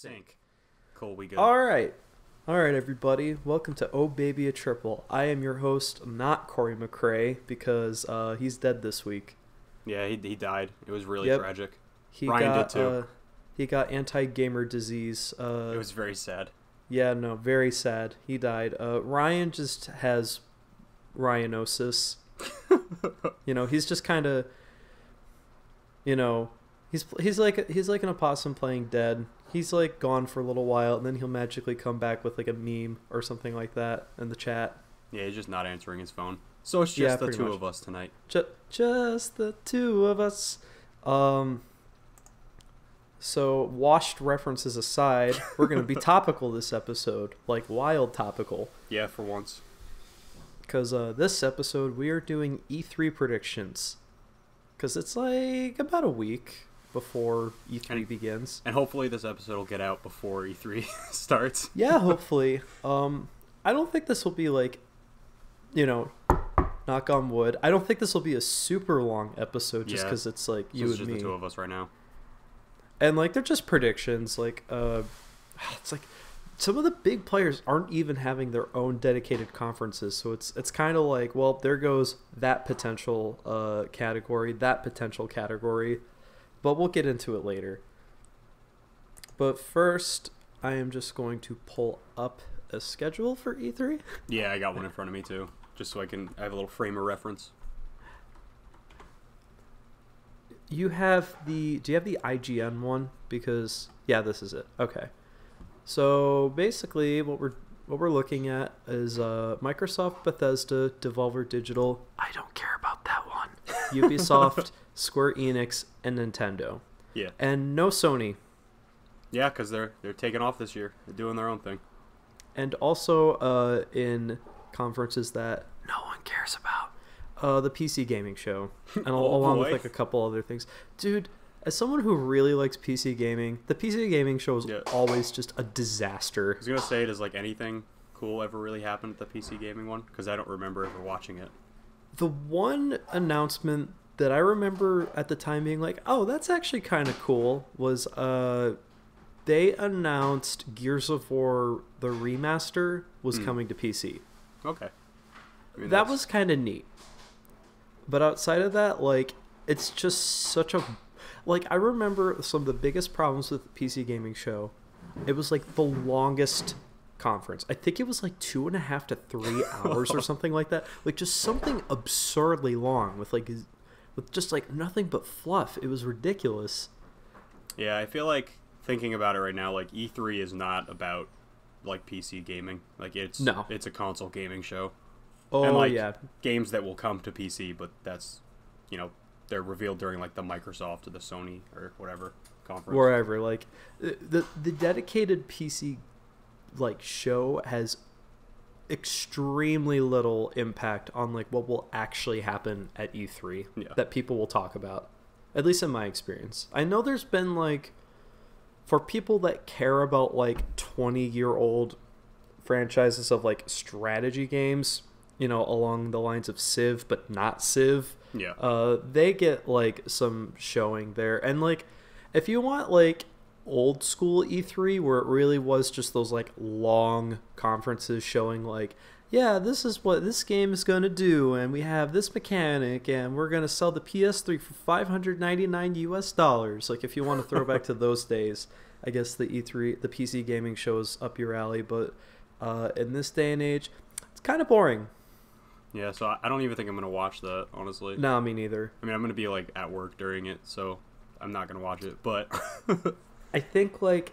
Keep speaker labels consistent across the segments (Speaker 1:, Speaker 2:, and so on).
Speaker 1: Sync. Cool, we good.
Speaker 2: All right. All right, everybody. Welcome to Oh Baby a Triple. I am your host, not Corey McRae, because uh, he's dead this week.
Speaker 1: Yeah, he, he died. It was really
Speaker 2: Yep.
Speaker 1: tragic.
Speaker 2: He
Speaker 1: Ryan did
Speaker 2: got
Speaker 1: too.
Speaker 2: Uh, he got anti-gamer disease. Uh,
Speaker 1: It was very sad.
Speaker 2: yeah, no, very sad. He died. Uh, Ryan just has Ryanosis. you know, he's just kind of, you know, he's he's like he's like an opossum playing dead. He's like gone for a little while, and then he'll magically come back with like a meme or something like that in the chat.
Speaker 1: Yeah, he's just not answering his phone. So it's just
Speaker 2: Yeah,
Speaker 1: the two
Speaker 2: much.
Speaker 1: of us tonight.
Speaker 2: Just, just the two of us. Um. So, washed references aside, we're going to be topical this episode, like wild topical.
Speaker 1: Yeah, for once.
Speaker 2: Because uh, this episode, we are doing E3 predictions. Because it's like about a week before E3
Speaker 1: And-
Speaker 2: begins.
Speaker 1: And hopefully this episode will get out before E3 starts.
Speaker 2: Yeah, hopefully. Um, I don't think this will be like, you know, knock on wood. I don't think this will be a super long episode just
Speaker 1: Yeah.
Speaker 2: because it's like
Speaker 1: So
Speaker 2: you
Speaker 1: it's
Speaker 2: and
Speaker 1: just
Speaker 2: me.
Speaker 1: the two of us right now.
Speaker 2: and like they're just predictions like uh it's like some of the big players aren't even having their own dedicated conferences so it's it's kind of like well there goes that potential uh category that potential category but we'll get into it later but first i am just going to pull up a schedule for E e3
Speaker 1: Yeah, I got one in front of me too. Just so I can I have a little frame of reference.
Speaker 2: You have the. Do you have the IGN one? Because yeah, this is it. Okay. So basically, what we're what we're looking at is uh, Microsoft, Bethesda, Devolver Digital. I don't care about that one. Ubisoft, Square Enix, and Nintendo,
Speaker 1: Yeah.
Speaker 2: and no Sony.
Speaker 1: Yeah, because they're they're taking off this year. They're doing their own thing.
Speaker 2: and also uh, in conferences that no one cares about. Uh, the PC gaming show, and
Speaker 1: Oh,
Speaker 2: along with like a couple other things, dude. As someone who really likes PC gaming, the PC gaming show is
Speaker 1: Yeah.
Speaker 2: always just a disaster.
Speaker 1: I was gonna say, does like anything cool ever really happen at the PC gaming one? Because I don't remember ever watching it.
Speaker 2: The one announcement that I remember at the time being like, "Oh, that's actually kind of cool," was uh, they announced Gears of War the remaster was
Speaker 1: Hmm.
Speaker 2: coming to PC.
Speaker 1: Okay. I mean,
Speaker 2: that
Speaker 1: that's-
Speaker 2: was kind of neat. But outside of that, like it's just such a like I remember some of the biggest problems with the PC gaming show. It was like the longest conference. I think it was like two and a half to three hours or something like that. Like just something absurdly long with like with just like nothing but fluff. It was ridiculous.
Speaker 1: Yeah, I feel like thinking about it right now, like E3 is not about like PC gaming. Like it's
Speaker 2: No.
Speaker 1: it's a console gaming show.
Speaker 2: Oh
Speaker 1: and like
Speaker 2: yeah,
Speaker 1: games that will come to PC, but that's you know they're revealed during like the Microsoft or the Sony or whatever conference.
Speaker 2: wherever like the the dedicated PC like show has extremely little impact on like what will actually happen at E3
Speaker 1: Yeah.
Speaker 2: that people will talk about. At least in my experience. I know there's been like for people that care about like 20 year old franchises of like strategy games, you know, along the lines of Civ but not Civ
Speaker 1: yeah,
Speaker 2: uh they get like some showing there and like if you want like old school E3 where it really was just those like long conferences showing like yeah this is what this game is going to do and we have this mechanic and we're going to sell the PS3 for 599 US dollars like if you want to throw back to those days I guess the E3 the PC gaming show is up your alley but uh in this day and age it's kind of boring
Speaker 1: yeah. So I I don't even think I'm gonna watch that honestly.
Speaker 2: no me neither
Speaker 1: I mean, I'm gonna be like at work during it, so I'm not gonna watch it. But
Speaker 2: I think like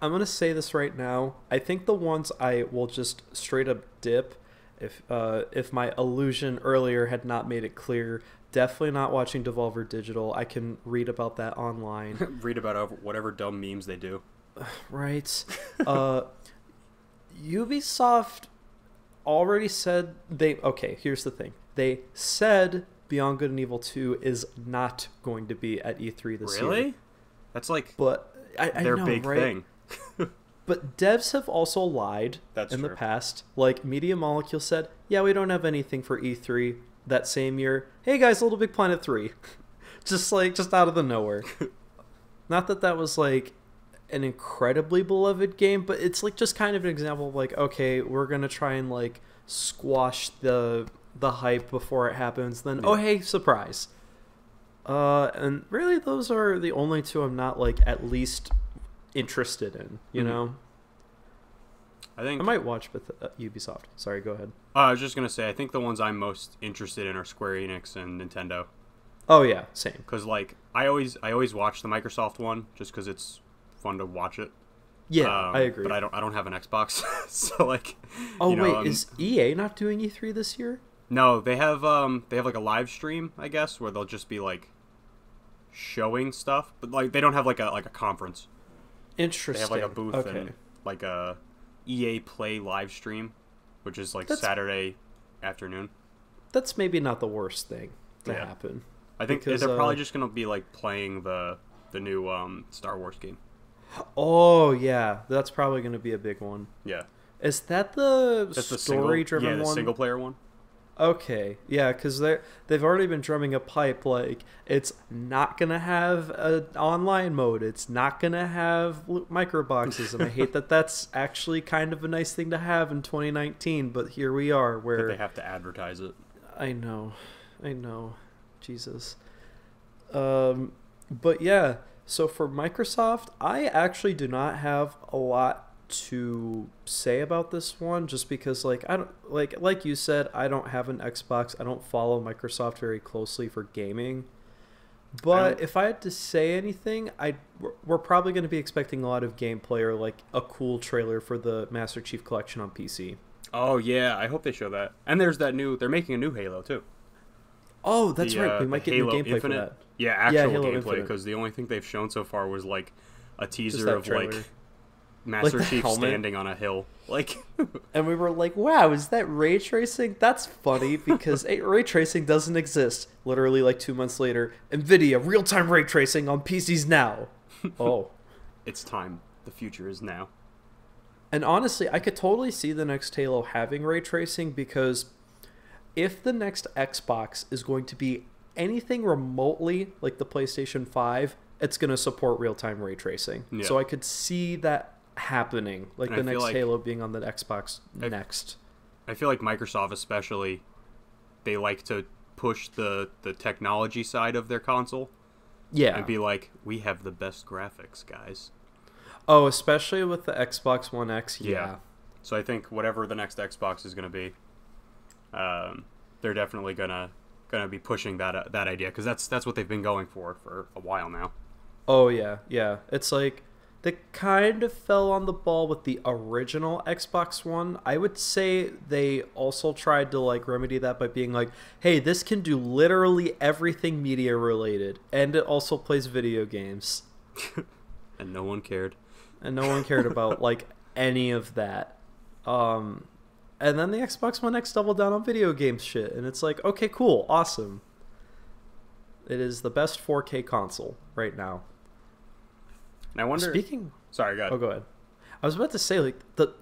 Speaker 2: I'm gonna say this right now. I think the ones I will just straight up dip if uh, if my illusion earlier had not made it clear. Definitely not watching Devolver Digital. I can read about that online.
Speaker 1: read about whatever dumb memes they do.
Speaker 2: right. Uh, Ubisoft already said they. Okay, here's the thing. They said Beyond Good and Evil 2 is not going to be at E3 this year.
Speaker 1: Really? That's like
Speaker 2: But I, I
Speaker 1: their
Speaker 2: know,
Speaker 1: big
Speaker 2: right?
Speaker 1: thing.
Speaker 2: But devs have also lied
Speaker 1: That's
Speaker 2: in the past. Like Media Molecule said, "Yeah, we don't have anything for E3 that same year." Hey guys, Little Big Planet 3. just like just out of the nowhere. Not that that was like an incredibly beloved game, but it's like just kind of an example of like, okay, we're gonna try and like squash the the hype before it happens. Then oh hey, surprise. Uh, and really, those are the only two I'm not like at least interested in. You
Speaker 1: Mhm.
Speaker 2: know,
Speaker 1: I think
Speaker 2: I might watch with uh, Ubisoft. Sorry, go ahead.
Speaker 1: Uh, I was just gonna say, I think the ones I'm most interested in are Square Enix and Nintendo,
Speaker 2: Oh yeah, same.
Speaker 1: because like I always I always watch the Microsoft one just because it's fun to watch it.
Speaker 2: Yeah,
Speaker 1: Um,
Speaker 2: I agree.
Speaker 1: But I don't I don't have an Xbox, so like.
Speaker 2: oh
Speaker 1: you know,
Speaker 2: wait,
Speaker 1: um,
Speaker 2: is EA not doing E3 this year?
Speaker 1: no? They have um they have like a live stream I guess where they'll just be like showing stuff, but like they don't have like a like a conference.
Speaker 2: Interesting.
Speaker 1: They have like a booth
Speaker 2: okay.
Speaker 1: and like a EA Play live stream, which is like
Speaker 2: That's-
Speaker 1: Saturday afternoon.
Speaker 2: That's maybe not the worst thing to
Speaker 1: Yeah.
Speaker 2: happen.
Speaker 1: I think
Speaker 2: Because,
Speaker 1: they're probably
Speaker 2: uh,
Speaker 1: just gonna be like playing the the new um Star Wars game.
Speaker 2: Oh yeah, that's probably to be a big one.
Speaker 1: Yeah.
Speaker 2: Is that the
Speaker 1: That's the single,
Speaker 2: story-driven
Speaker 1: yeah, the
Speaker 2: one?
Speaker 1: single player one.
Speaker 2: Okay, yeah, because they they've already been drumming a pipe like it's not gonna have an online mode. It's not gonna have micro boxes, and I hate that that's actually kind of a nice thing to have in 2019. But here we are, where
Speaker 1: they have to advertise it.
Speaker 2: I know, I know, Jesus. Um, but yeah, so for Microsoft, I actually do not have a lot to say about this one, just because like I don't like like you said, I don't have an Xbox. I don't follow Microsoft very closely for gaming. But
Speaker 1: don't-
Speaker 2: if I had to say anything, I we're- probably going to be expecting a lot of gameplay or like a cool trailer for the Master Chief Collection on PC.
Speaker 1: Oh yeah, I hope they show that. And there's that new. They're making a new Halo too.
Speaker 2: Oh, that's
Speaker 1: The,
Speaker 2: right.
Speaker 1: uh,
Speaker 2: we might get new gameplay
Speaker 1: Infinite.
Speaker 2: for that.
Speaker 1: Yeah, actual
Speaker 2: Halo
Speaker 1: gameplay because the only thing they've shown so far was like a teaser of
Speaker 2: trailer.
Speaker 1: like Master
Speaker 2: the
Speaker 1: Chief
Speaker 2: helmet.
Speaker 1: standing on a hill. Like
Speaker 2: And we were like, wow, is that ray tracing? That's funny because ray tracing doesn't exist. Literally, like two months later, NVIDIA real time ray tracing on PCs now. Oh.
Speaker 1: it's time. The future is now.
Speaker 2: And honestly, I could totally see the next Halo having ray tracing because if the next Xbox is going to be anything remotely like the PlayStation 5, it's going to support real time ray tracing.
Speaker 1: Yeah.
Speaker 2: So I could see that happening, like
Speaker 1: And
Speaker 2: the
Speaker 1: I
Speaker 2: next
Speaker 1: like-
Speaker 2: Halo being on the Xbox
Speaker 1: I-
Speaker 2: next.
Speaker 1: I feel like Microsoft especially they like to push the the technology side of their console
Speaker 2: Yeah.
Speaker 1: and be like, "We have the best graphics, guys."
Speaker 2: Oh, especially with the Xbox One X, yeah.
Speaker 1: Yeah. So I think whatever the next Xbox is going to be, um, they're definitely gonna gonna be pushing that uh, that idea because that's that's what they've been going for for a while now.
Speaker 2: Oh yeah, yeah. It's like they kind of fell on the ball with the original Xbox One. I would say they also tried to like remedy that by being like, "Hey, this can do literally everything media related, and it also plays video games."
Speaker 1: And no one cared.
Speaker 2: And no one cared about like any of that. Um and then the Xbox One X doubled down on video games shit, and it's like, okay, cool, awesome. It is the best 4K console right now.
Speaker 1: And I wonder.
Speaker 2: Speaking
Speaker 1: sorry, go ahead.
Speaker 2: Oh, go ahead. I was about to say, like the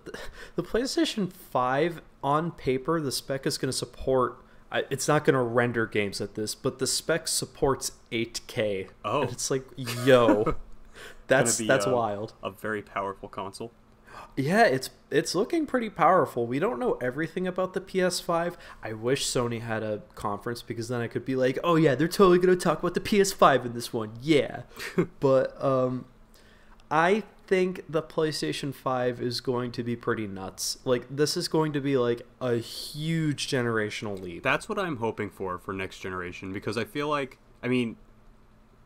Speaker 2: the PlayStation Five on paper, the spec is going to support. It's not going to render games at this, but the spec supports 8K.
Speaker 1: Oh.
Speaker 2: and it's like, yo, that's that's
Speaker 1: uh,
Speaker 2: wild.
Speaker 1: A very powerful console.
Speaker 2: Yeah, it's it's looking pretty powerful. We don't know everything about the PS5. I wish Sony had a conference because then I could be like, "Oh yeah, they're totally going to talk about the PS5 in this one." Yeah. but um I think the PlayStation 5 is going to be pretty nuts. Like this is going to be like a huge generational leap.
Speaker 1: That's what I'm hoping for for next generation because I feel like I mean,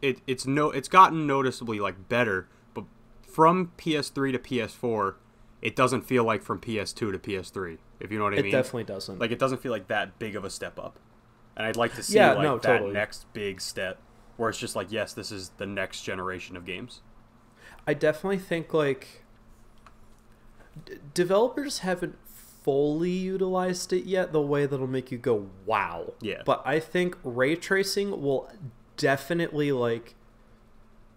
Speaker 1: it it's no it's gotten noticeably like better, but from PS3 to PS4, it doesn't feel like from PS2 to PS3. If you know what I
Speaker 2: it
Speaker 1: mean.
Speaker 2: It definitely doesn't.
Speaker 1: like it doesn't feel like that big of a step up and i'd like to see
Speaker 2: Yeah,
Speaker 1: like
Speaker 2: no,
Speaker 1: that
Speaker 2: totally.
Speaker 1: next big step where it's just like yes this is the next generation of games
Speaker 2: I definitely think like d- developers haven't fully utilized it yet the way that'll make you go wow.
Speaker 1: Yeah.
Speaker 2: But I think ray tracing will definitely like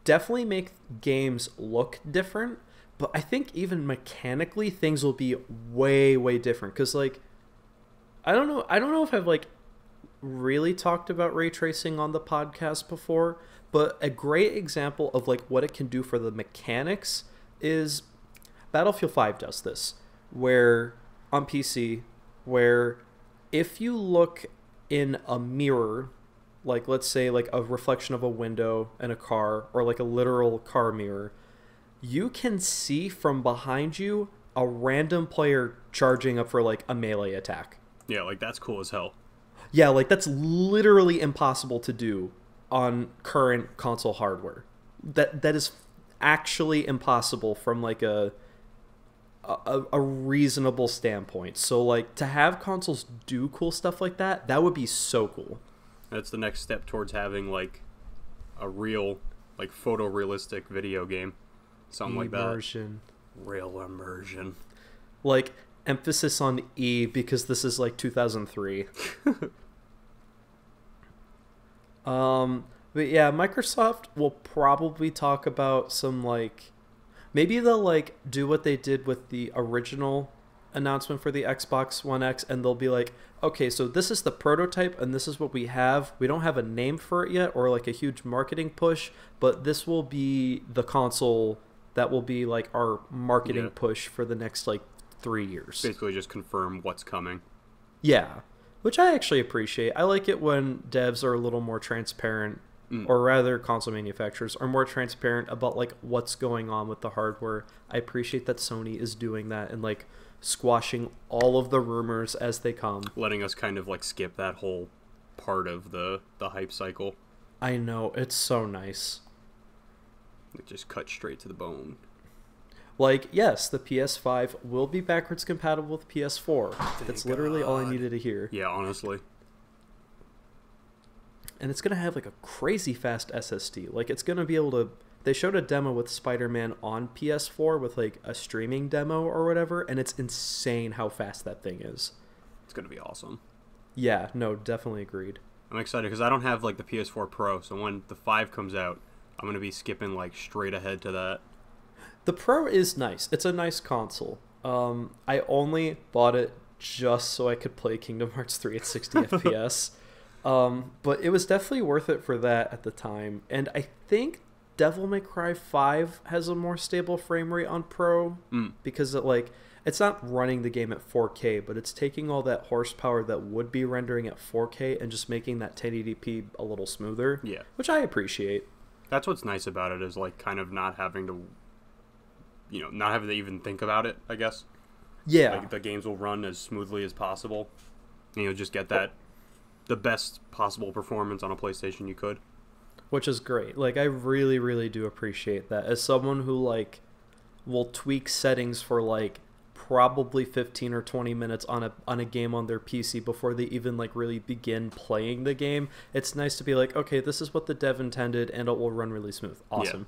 Speaker 2: definitely make games look different, but I think even mechanically things will be way way different cuz like I don't know I don't know if I've like really talked about ray tracing on the podcast before, but a great example of like what it can do for the mechanics is Battlefield 5 does this, where on PC, where if you look in a mirror, like let's say like a reflection of a window in a car or like a literal car mirror, you can see from behind you a random player charging up for like a melee attack.
Speaker 1: Yeah, like that's cool as hell.
Speaker 2: Yeah, like that's literally impossible to do on current console hardware. That that is actually impossible from like a a, a reasonable standpoint. So like to have consoles do cool stuff like that, that would be so cool.
Speaker 1: That's the next step towards having like a real like photorealistic video game. Something like that.
Speaker 2: Immersion.
Speaker 1: Real immersion.
Speaker 2: Like emphasis on E because this is like 2003. um, but yeah, Microsoft will probably talk about some like maybe they'll like do what they did with the original announcement for the Xbox One X and they'll be like, "Okay, so this is the prototype and this is what we have. We don't have a name for it yet or like a huge marketing push, but this will be the console that will be like our marketing
Speaker 1: Yeah.
Speaker 2: push for the next like 3 years."
Speaker 1: Basically, just confirm what's coming.
Speaker 2: Yeah, which I actually appreciate. I like it when devs are a little more transparent,
Speaker 1: Mm.
Speaker 2: or rather, console manufacturers are more transparent about like what's going on with the hardware. I appreciate that Sony is doing that and like squashing all of the rumors as they come.
Speaker 1: Letting us kind of like skip that whole part of the the hype cycle.
Speaker 2: I know it's so nice.
Speaker 1: It just cut straight to the bone.
Speaker 2: Like, yes, the PS5 will be backwards compatible with PS4. That's literally all I needed to hear.
Speaker 1: Yeah, honestly.
Speaker 2: and it's gonna have like a crazy fast SSD. Like it's gonna be able to. They showed a demo with Spider-Man on PS4 with like a streaming demo or whatever, and it's insane how fast that thing is.
Speaker 1: It's gonna be awesome.
Speaker 2: Yeah, no, definitely agreed.
Speaker 1: I'm excited because I don't have like the PS4 Pro, so when the five comes out, I'm gonna be skipping like straight ahead to that.
Speaker 2: The Pro is nice. It's a nice console. Um, I only bought it just so I could play Kingdom Hearts 3 at 60 FPS. Um, but it was definitely worth it for that at the time. And I think Devil May Cry 5 has a more stable frame rate on Pro
Speaker 1: Mm.
Speaker 2: because it like it's not running the game at 4K, but it's taking all that horsepower that would be rendering at 4K and just making that 1080p a little smoother,
Speaker 1: Yeah,
Speaker 2: which I appreciate.
Speaker 1: that's what's nice about it is like kind of not having to, you know, not having to even think about it. I guess
Speaker 2: Yeah.
Speaker 1: like the games will run as smoothly as possible, and you'll just get that the best possible performance on a PlayStation you could.
Speaker 2: which is great. Like I really really do appreciate that as someone who like will tweak settings for like probably 15 or 20 minutes on a on a game on their PC before they even like really begin playing the game. It's nice to be like, okay, this is what the dev intended and it will run really smooth. Awesome.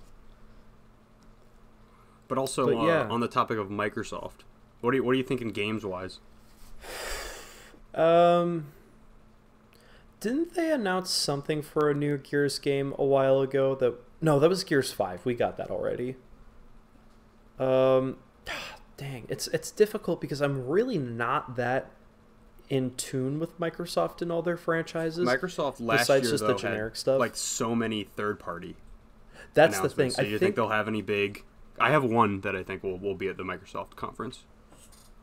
Speaker 1: But also
Speaker 2: But
Speaker 1: uh, on the topic of Microsoft, what do you what are you thinking games wise?
Speaker 2: Um didn't they announce something for a new Gears game a while ago that No, that was Gears 5. We got that already. Um dang, it's it's difficult because I'm really not that in tune with Microsoft and all their franchises.
Speaker 1: Microsoft last
Speaker 2: besides
Speaker 1: year
Speaker 2: just the
Speaker 1: though, had,
Speaker 2: generic stuff?
Speaker 1: like so many third party
Speaker 2: That's the thing.
Speaker 1: So
Speaker 2: I
Speaker 1: you think,
Speaker 2: think
Speaker 1: they'll have any big? I have one that I think will will be at the Microsoft conference.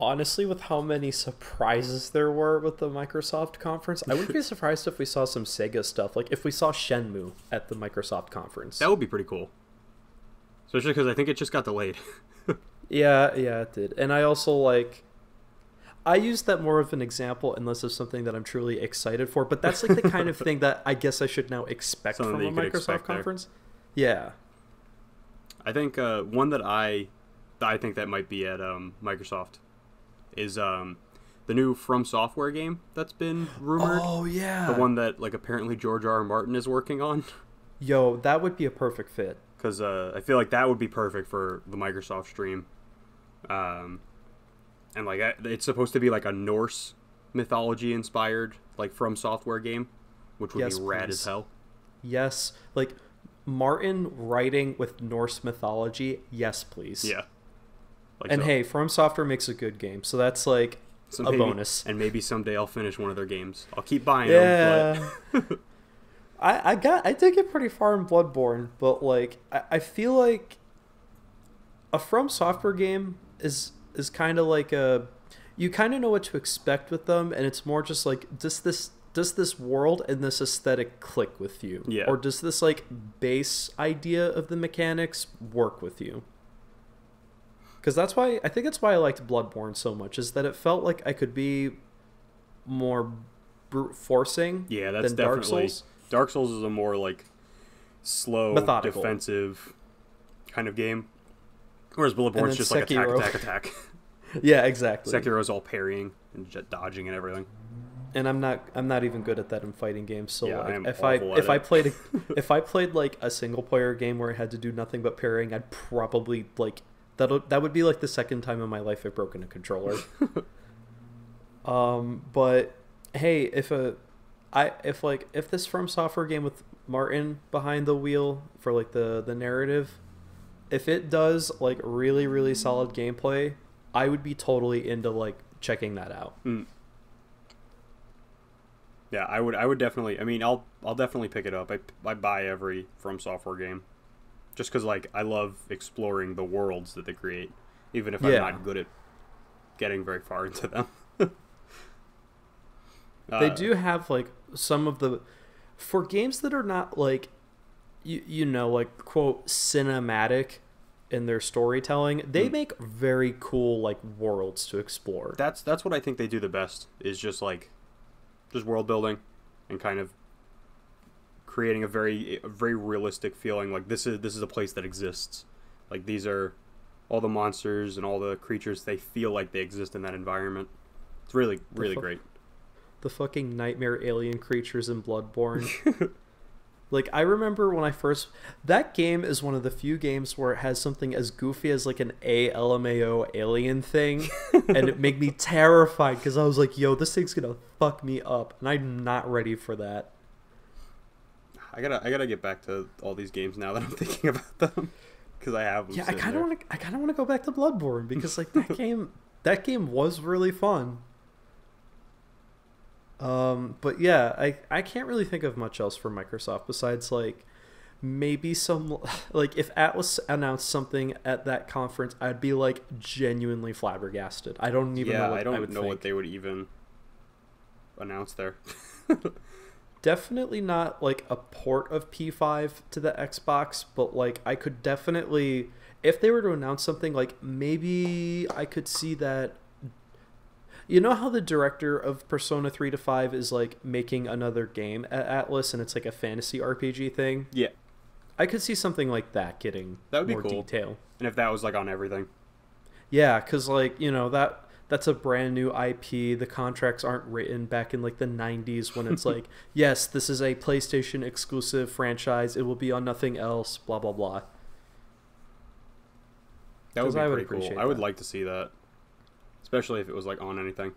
Speaker 2: honestly with how many surprises there were with the Microsoft conference, I wouldn't be surprised if we saw some Sega stuff. Like if we saw Shenmue at the Microsoft conference.
Speaker 1: That would be pretty cool. Especially because I think it just got delayed.
Speaker 2: Yeah, yeah, it did. And I also like I use that more of an example unless it's something that I'm truly excited for, but that's like the kind of thing that I guess I should now expect
Speaker 1: Something
Speaker 2: from a Microsoft
Speaker 1: expect there.
Speaker 2: conference. Yeah.
Speaker 1: I think uh, one that I I think that might be at um, Microsoft is um, the new From Software game that's been rumored.
Speaker 2: Oh yeah.
Speaker 1: The one that like apparently George R. R. Martin is working on.
Speaker 2: Yo, that would be a perfect fit.
Speaker 1: because uh, I feel like that would be perfect for the Microsoft stream. Um, and like I- it's supposed to be like a Norse mythology inspired like from software game, which would
Speaker 2: Yes,
Speaker 1: be rad
Speaker 2: please.
Speaker 1: as hell.
Speaker 2: Yes, like Martin writing with Norse mythology. Yes, please.
Speaker 1: Yeah. Like,
Speaker 2: And
Speaker 1: so-
Speaker 2: hey, From Software makes a good game, so that's like a
Speaker 1: maybe-
Speaker 2: bonus.
Speaker 1: And maybe someday I'll finish one of their games. I'll keep buying them.
Speaker 2: Yeah. I, I got I did get pretty far in Bloodborne, but like I, I feel like a From Software game is is kind of like a you kind of know what to expect with them, and it's more just like does this does this world and this aesthetic click with you,
Speaker 1: Yeah.
Speaker 2: or does this like base idea of the mechanics work with you? Because that's why I think that's why I liked Bloodborne so much is that it felt like I could be more brute forcing.
Speaker 1: Yeah, that's
Speaker 2: than
Speaker 1: definitely
Speaker 2: Dark Souls.
Speaker 1: Dark Souls is a more like slow,
Speaker 2: Methodical.
Speaker 1: defensive kind of game. Whereas Bloodborne's just like attack, attack, attack.
Speaker 2: Yeah, exactly.
Speaker 1: Sekiro's all parrying and dodging and everything.
Speaker 2: And I'm not I'm not even good at that in fighting games. So
Speaker 1: Yeah,
Speaker 2: like,
Speaker 1: am
Speaker 2: if I if I played a, if I played like a single player game where I had to do nothing but parrying, I'd probably like that that would be like the second time in my life I've broken a controller. um, but hey, if a I if like if this From Software game with Martin behind the wheel for like the the narrative, if it does like really really solid gameplay, I would be totally into like checking that out.
Speaker 1: Mm. Yeah, I would. I would definitely. I mean, I'll. I'll definitely pick it up. I, I buy every From Software game, just because like I love exploring the worlds that they create, even if I'm not good at getting very far into them.
Speaker 2: they
Speaker 1: Uh,
Speaker 2: do have like some of the for games that are not like you you know like quote cinematic in their storytelling they
Speaker 1: Mm.
Speaker 2: make very cool like worlds to explore
Speaker 1: That's that's what I think they do the best. Is just like, just world building, and kind of creating a very a very realistic feeling. Like this is this is a place that exists. Like these are all the monsters and all the creatures. They feel like they exist in that environment. It's really really
Speaker 2: fu-
Speaker 1: great.
Speaker 2: the fucking nightmare alien creatures in bloodborne like i remember when i first that game is one of the few games where it has something as goofy as like an almao alien thing and it made me terrified because i was like yo this thing's gonna fuck me up and i'm not ready for that
Speaker 1: I gotta I gotta get back to all these games now that I'm thinking about them because I have.
Speaker 2: Yeah, I kind of want to. I kind of want to go back to Bloodborne because like that game, that game was really fun. Um, but yeah, I I can't really think of much else for Microsoft besides like maybe some like if Atlus announced something at that conference, I'd be like genuinely flabbergasted. I don't even
Speaker 1: yeah,
Speaker 2: know what
Speaker 1: I don't
Speaker 2: would
Speaker 1: know
Speaker 2: think.
Speaker 1: what they would even announce there.
Speaker 2: definitely not like a port of P5 to the Xbox, but like I could definitely if they were to announce something like maybe I could see that you know how the director of Persona 3 to 5 is like making another game at Atlus and it's like a fantasy RPG thing?
Speaker 1: yeah,
Speaker 2: I could see something like that getting
Speaker 1: That would be
Speaker 2: more
Speaker 1: cool.
Speaker 2: detail.
Speaker 1: and if that was like on everything,
Speaker 2: Yeah, cuz like, you know, that that's a brand new IP. The contracts aren't written back in like the 90s when it's like, yes, this is a PlayStation exclusive franchise. It will be on nothing else, blah blah blah.
Speaker 1: that would be
Speaker 2: I would
Speaker 1: pretty cool. I would like to see that, especially if it was like on anything.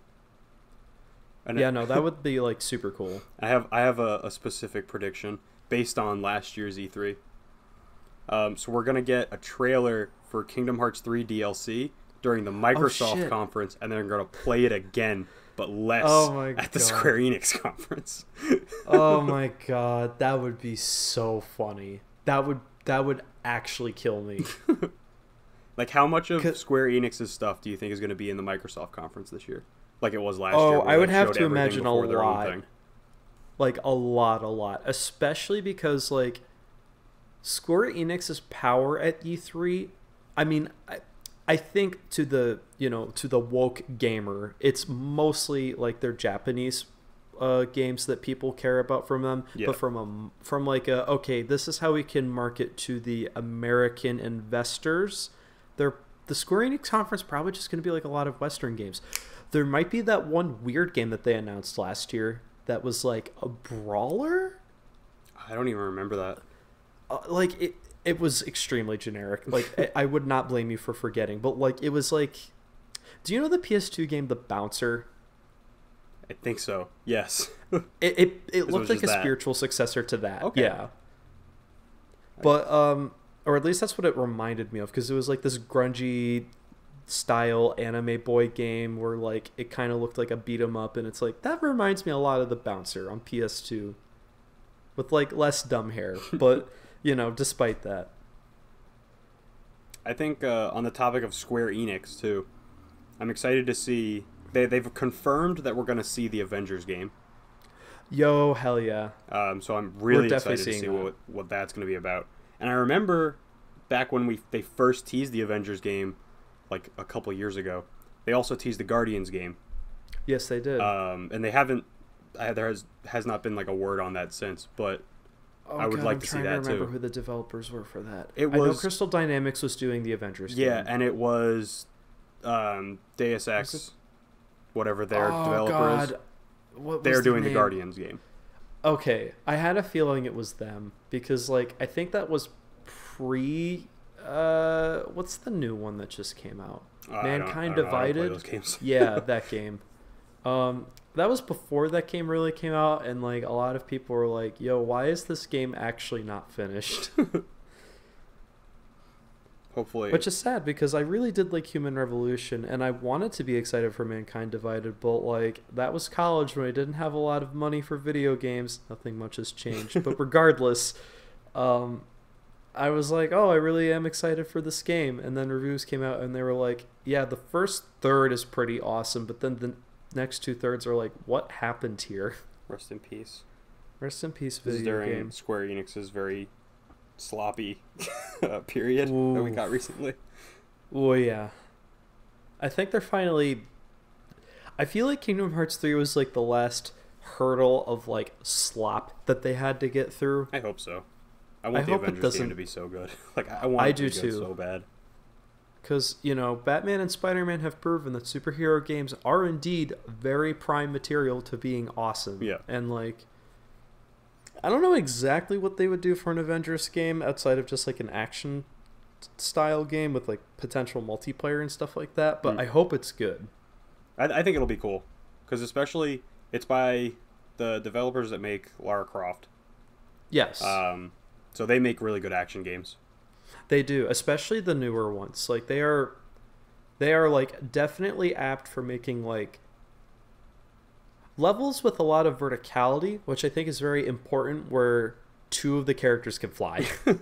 Speaker 1: And
Speaker 2: Yeah,
Speaker 1: I-
Speaker 2: no, that would be like super cool.
Speaker 1: I have I have a, a specific prediction based on last year's E3. Um, so we're gonna get a trailer for Kingdom Hearts 3 DLC during the Microsoft
Speaker 2: Oh,
Speaker 1: conference, and then we're gonna play it again, but less
Speaker 2: Oh
Speaker 1: at the
Speaker 2: God.
Speaker 1: Square Enix conference.
Speaker 2: oh my god, that would be so funny. That would that would actually kill me.
Speaker 1: Like, how much of Square Enix's stuff do you think is gonna be in the Microsoft conference this year? Like it was last year.
Speaker 2: Oh, I would have to imagine a
Speaker 1: before their own
Speaker 2: lot. like a lot, a lot, especially because like Square Enix's power at E3. I mean, I, I think to the you know to the woke gamer, it's mostly like their Japanese uh, games that people care about from them.
Speaker 1: Yeah.
Speaker 2: But from a from like a okay, this is how we can market to the American investors. They're the Square Enix conference probably just going to be like a lot of Western games. There might be that one weird game that they announced last year that was like a brawler.
Speaker 1: I don't even remember that.
Speaker 2: Uh, like it, it was extremely generic. Like I, I would not blame you for forgetting, but like it was like, do you know the PS2 game The Bouncer?
Speaker 1: I think so. Yes.
Speaker 2: It it, it looked like a
Speaker 1: that.
Speaker 2: spiritual successor to that.
Speaker 1: Okay.
Speaker 2: Yeah. But um, or at least that's what it reminded me of because it was like this grungy style anime boy game where like it kind of looked like a beat 'em up, and it's like that reminds me a lot of the Bouncer on PS2, with like less dumb hair. But you know, despite that,
Speaker 1: I think uh, on the topic of Square Enix too, I'm excited to see they they've confirmed that we're gonna see the Avengers game.
Speaker 2: Yo, hell yeah.
Speaker 1: Um, so I'm really
Speaker 2: definitely
Speaker 1: excited to
Speaker 2: seeing
Speaker 1: see
Speaker 2: that.
Speaker 1: what what that's gonna be about. And I remember back when we they first teased the Avengers game, like a couple years ago. They also teased the Guardians game.
Speaker 2: Yes, they did.
Speaker 1: Um, and they haven't. There has has not been like a word on that since, but
Speaker 2: oh,
Speaker 1: I would
Speaker 2: God,
Speaker 1: like
Speaker 2: I'm
Speaker 1: to see that,
Speaker 2: to remember
Speaker 1: too.
Speaker 2: who the developers were for that.
Speaker 1: It
Speaker 2: I know
Speaker 1: was-
Speaker 2: Crystal Dynamics was doing the Avengers
Speaker 1: yeah,
Speaker 2: game.
Speaker 1: and it was um, Deus Ex, whatever their
Speaker 2: oh,
Speaker 1: developer
Speaker 2: God.
Speaker 1: is.
Speaker 2: What
Speaker 1: They're
Speaker 2: was
Speaker 1: doing the? Guardians game.
Speaker 2: Okay, I had a feeling it was them because like I think that was pre uh what's the new one that just came out?
Speaker 1: Uh, I don't- I
Speaker 2: Mankind
Speaker 1: don't know how to play
Speaker 2: Divided. yeah, that game. Um that was before that game really came out and like a lot of people were like, "Yo, why is this game actually not finished?"
Speaker 1: Hopefully,
Speaker 2: Which is sad because I really did like Human Revolution and I wanted to be excited for Mankind Divided, but like that was college when I didn't have a lot of money for video games. Nothing much has changed. but regardless, um I was like, "Oh, I really am excited for this game." And then reviews came out and they were like, "Yeah, the first third is pretty awesome, but then the next two thirds are like, what happened here?"
Speaker 1: rest in peace.
Speaker 2: Rest in peace,
Speaker 1: This is during
Speaker 2: games.
Speaker 1: Square Enix's very sloppy uh, period that we got recently.
Speaker 2: Oh yeah. I think they're finally I feel like Kingdom Hearts 3 was like the last hurdle of like slop that they had to get through.
Speaker 1: I hope so. I want
Speaker 2: I
Speaker 1: the
Speaker 2: hope it
Speaker 1: Avengers game
Speaker 2: doesn't-
Speaker 1: to be so good. like I want
Speaker 2: I
Speaker 1: it to
Speaker 2: do
Speaker 1: be
Speaker 2: too.
Speaker 1: so bad.
Speaker 2: Cuz, you know, Batman and Spider-Man have proven that superhero games are indeed very prime material to being awesome.
Speaker 1: Yeah.
Speaker 2: And like I don't know exactly what they would do for an Avengers game outside of just like an action style game with like potential multiplayer and stuff like that, but
Speaker 1: Hmm.
Speaker 2: I hope it's good.
Speaker 1: I, I think it'll be cool because especially it's by the developers that make Lara Croft.
Speaker 2: Yes.
Speaker 1: Um, so they make really good action games.
Speaker 2: They do, especially the newer ones. Like they are they are like definitely apt for making like levels with a lot of verticality, which I think is very important where two of the characters can fly.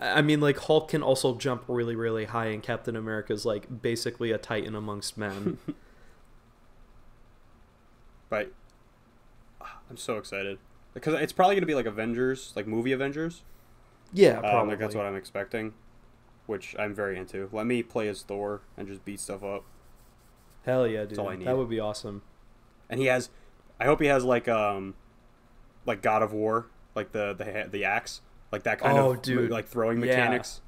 Speaker 2: I mean like Hulk can also jump really really high and Captain America's like basically a titan amongst men.
Speaker 1: But ah, I'm so excited because it's probably gonna be like Avengers, like movie Avengers.
Speaker 2: yeah,
Speaker 1: Um,
Speaker 2: probably.
Speaker 1: like that's what I'm expecting, which I'm very into. Let me play as Thor and just beat stuff up.
Speaker 2: Hell yeah, dude.
Speaker 1: all I need.
Speaker 2: That would be awesome.
Speaker 1: And he has, I hope he has like um, like God of War, like the the the axe, like that kind
Speaker 2: Oh,
Speaker 1: of
Speaker 2: dude.
Speaker 1: like throwing
Speaker 2: Yeah.
Speaker 1: mechanics.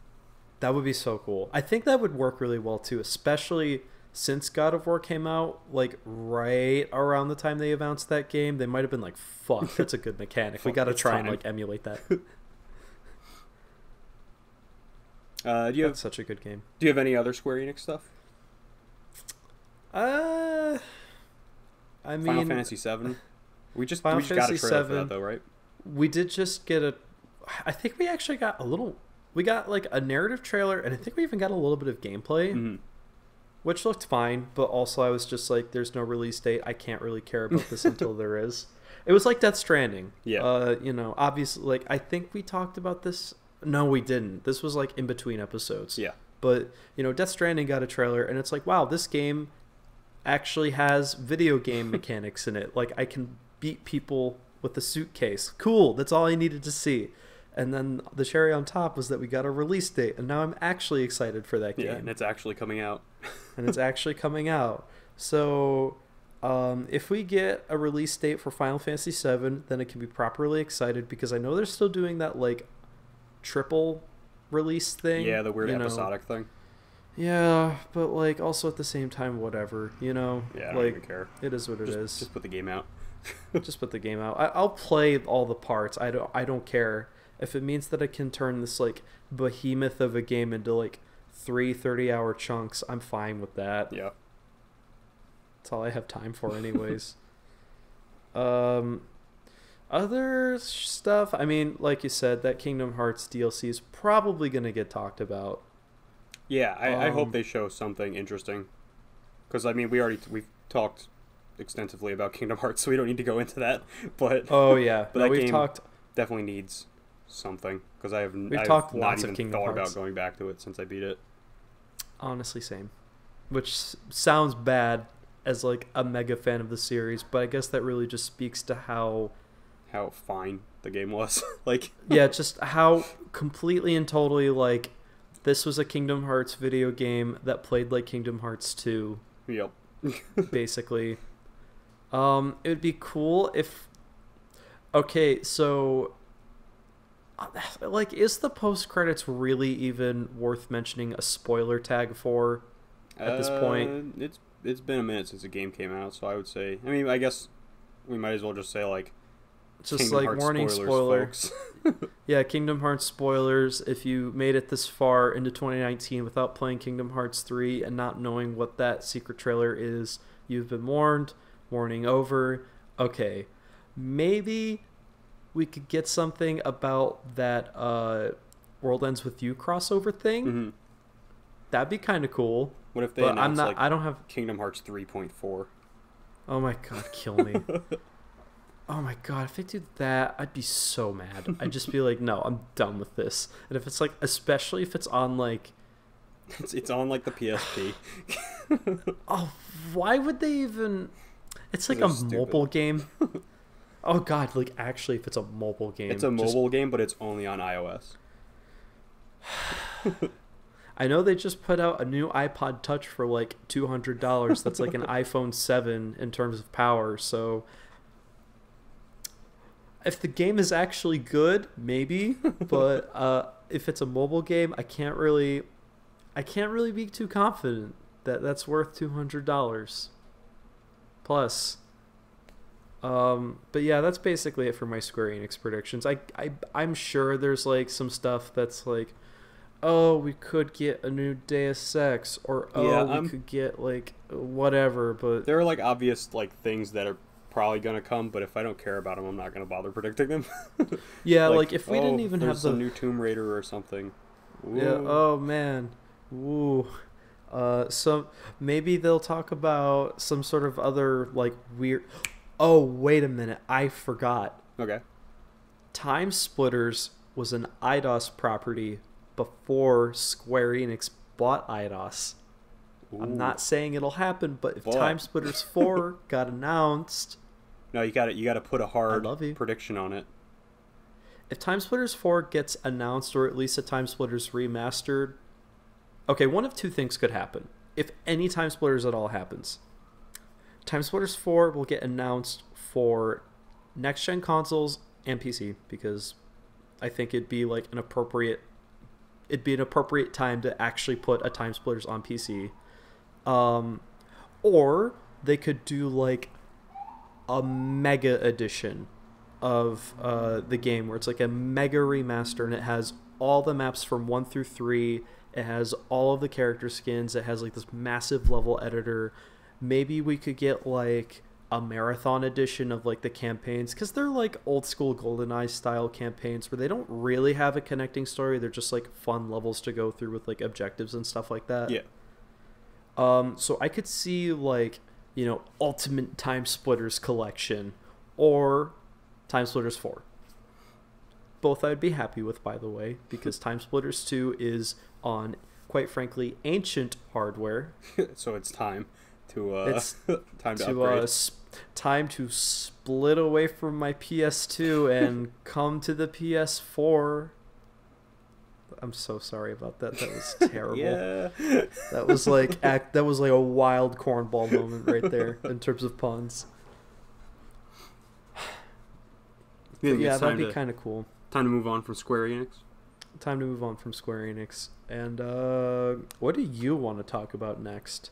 Speaker 2: That would be so cool. I think that would work really well too, especially since God of War came out, like right around the time they announced that game. They might have been like, "Fuck, that's a good mechanic. we got to try and like emulate that."
Speaker 1: Uh, do you have
Speaker 2: That's such a good game.
Speaker 1: do you have any other Square Enix stuff?
Speaker 2: Uh, I mean,
Speaker 1: Final Fantasy VII. We just
Speaker 2: Final
Speaker 1: we just got a
Speaker 2: Fantasy
Speaker 1: trailer for
Speaker 2: VII.
Speaker 1: that though, right?
Speaker 2: we did just get a. I think we actually got a little. We got like a narrative trailer, and I think we even got a little bit of gameplay.
Speaker 1: hmm
Speaker 2: which looked fine, but also I was just like, "There's no release date. I can't really care about this until there is." It was like Death Stranding.
Speaker 1: Yeah.
Speaker 2: Uh, you know, obviously, like I think we talked about this. No, we didn't. This was like in between episodes.
Speaker 1: Yeah.
Speaker 2: But you know, Death Stranding got a trailer, and it's like, wow, this game actually has video game mechanics in it. Like I can beat people with a suitcase. Cool. That's all I needed to see. And then the cherry on top was that we got a release date, and now I'm actually excited for that game
Speaker 1: Yeah, and it's actually coming out.
Speaker 2: and it's actually coming out. So, um, if we get a release date for Final Fantasy VII, then it can be properly excited because I know they're still doing that like triple release thing.
Speaker 1: Yeah, the weird
Speaker 2: you know.
Speaker 1: episodic thing.
Speaker 2: Yeah, but like also at the same time, whatever. You know,
Speaker 1: Yeah, I don't
Speaker 2: like
Speaker 1: even care.
Speaker 2: it is what it
Speaker 1: Just,
Speaker 2: is.
Speaker 1: just put the game out.
Speaker 2: just put the game out. I, I'll play all the parts. I don't. I don't care if it means that I can turn this like behemoth of a game into like three 30 hour chunks. I'm fine with that.
Speaker 1: Yeah.
Speaker 2: That's all I have time for, anyways. um, other stuff. I mean, like you said, that Kingdom Hearts DLC is probably gonna get talked about.
Speaker 1: Yeah, I, I hope
Speaker 2: Um,
Speaker 1: they show something interesting. Because I mean, we already we've talked extensively about Kingdom Hearts, so we don't need to go into that. But
Speaker 2: Oh yeah,
Speaker 1: But
Speaker 2: no,
Speaker 1: that
Speaker 2: we've
Speaker 1: game-
Speaker 2: talked.
Speaker 1: definitely needs something because I have
Speaker 2: We've
Speaker 1: I've
Speaker 2: talked
Speaker 1: not
Speaker 2: lots of Kingdom
Speaker 1: thought
Speaker 2: Hearts.
Speaker 1: about going back to it since I beat it.
Speaker 2: Honestly, same. Which sounds bad as like a mega fan of the series, but I guess that really just speaks to how
Speaker 1: How fine the game was. like
Speaker 2: yeah, just how completely and totally like this was a Kingdom Hearts video game that played like Kingdom Hearts 2
Speaker 1: yep.
Speaker 2: basically. Um, it would be cool if. Okay, so. Like, is the post credits really even worth mentioning a spoiler tag for? At this point-
Speaker 1: Uh, it's it's been a minute since the game came out, so I would say. I mean, I guess we might as well just say like
Speaker 2: Just
Speaker 1: Kingdom
Speaker 2: like
Speaker 1: Hearts
Speaker 2: warning
Speaker 1: spoilers,
Speaker 2: spoiler. Yeah, Kingdom Hearts spoilers. If you made it this far into 2019 without playing Kingdom Hearts 3 and not knowing what that secret trailer is, you've been warned. Warning over. Okay, maybe we could get something about that uh, World Ends with You crossover thing.
Speaker 1: Mhm.
Speaker 2: That'd be kind of cool.
Speaker 1: What if they
Speaker 2: But I'm
Speaker 1: announced
Speaker 2: not.
Speaker 1: like
Speaker 2: I don't have.
Speaker 1: Kingdom Hearts 3.4?
Speaker 2: Oh my god, kill me. oh my god, if they do that, I'd be so mad. I'd just be like, no, I'm done with this. And if it's like, especially if it's on like,
Speaker 1: It's it's on like the PSP.
Speaker 2: oh, why would they even? It's like a
Speaker 1: stupid.
Speaker 2: mobile game. oh god, like actually, if it's a mobile game,
Speaker 1: It's a
Speaker 2: just-
Speaker 1: mobile game, but it's only on iOS.
Speaker 2: I know they just put out a new iPod Touch for like two hundred dollars. That's like an iPhone seven in terms of power. So, if the game is actually good, maybe. But uh, if it's a mobile game, I can't really, I can't really be too confident that that's worth two hundred dollars. Plus. Um, but yeah, that's basically it for my Square Enix predictions. I, I I'm sure there's like some stuff that's like, oh, we could get a new Deus Ex, or oh,
Speaker 1: Yeah,
Speaker 2: we could get like whatever. But
Speaker 1: There are like obvious like things that are probably gonna come, but if I don't care about them, I'm not gonna bother predicting them.
Speaker 2: yeah, like, if we didn't
Speaker 1: oh,
Speaker 2: even have the
Speaker 1: some new Tomb Raider or something.
Speaker 2: Yeah. Oh man. Woo. Uh, so maybe they'll talk about some sort of other like weird. Oh wait a minute! I forgot.
Speaker 1: Okay.
Speaker 2: Time Splitters was an Eidos property before Square Enix bought Eidos. I'm not saying it'll happen, but if Time Splitters 4 got announced,
Speaker 1: No, you got to You got to put a hard prediction on it.
Speaker 2: if Time Splitters 4 gets announced or at least a Time Splitters remastered, okay, one of two things could happen. If any Time Splitters at all happens, Time Splitters 4 will get announced for next gen consoles and PC because I think it'd be like an appropriate it'd be an appropriate time to actually put a Time Splitters on PC. Um or they could do like a mega edition of uh, the game where it's like a mega remaster and it has all the maps from 1 through 3 it has all of the character skins. It has like this massive level editor. Maybe we could get like a marathon edition of like the campaigns because they're like old school goldeneye style campaigns where they don't really have a connecting story. They're just like fun levels to go through with like objectives and stuff like that.
Speaker 1: Yeah.
Speaker 2: Um, so I could see like you know Ultimate Time Splitters collection or Time Splitters Four. Both I'd be happy with, by the way, because Time Splitters Two is on quite frankly ancient hardware.
Speaker 1: so it's time to uh
Speaker 2: It's
Speaker 1: time to,
Speaker 2: to
Speaker 1: upgrade.
Speaker 2: uh, sp- time to split away from my PS2 and come to the PS4. I'm so sorry about that. That was terrible.
Speaker 1: yeah.
Speaker 2: That was like act. That was like a wild cornball moment right there in terms of puns. Yeah, that'd be kind of cool.
Speaker 1: time to move on from Square Enix.
Speaker 2: Time to move on from Square Enix. And uh, what do you want to talk about next?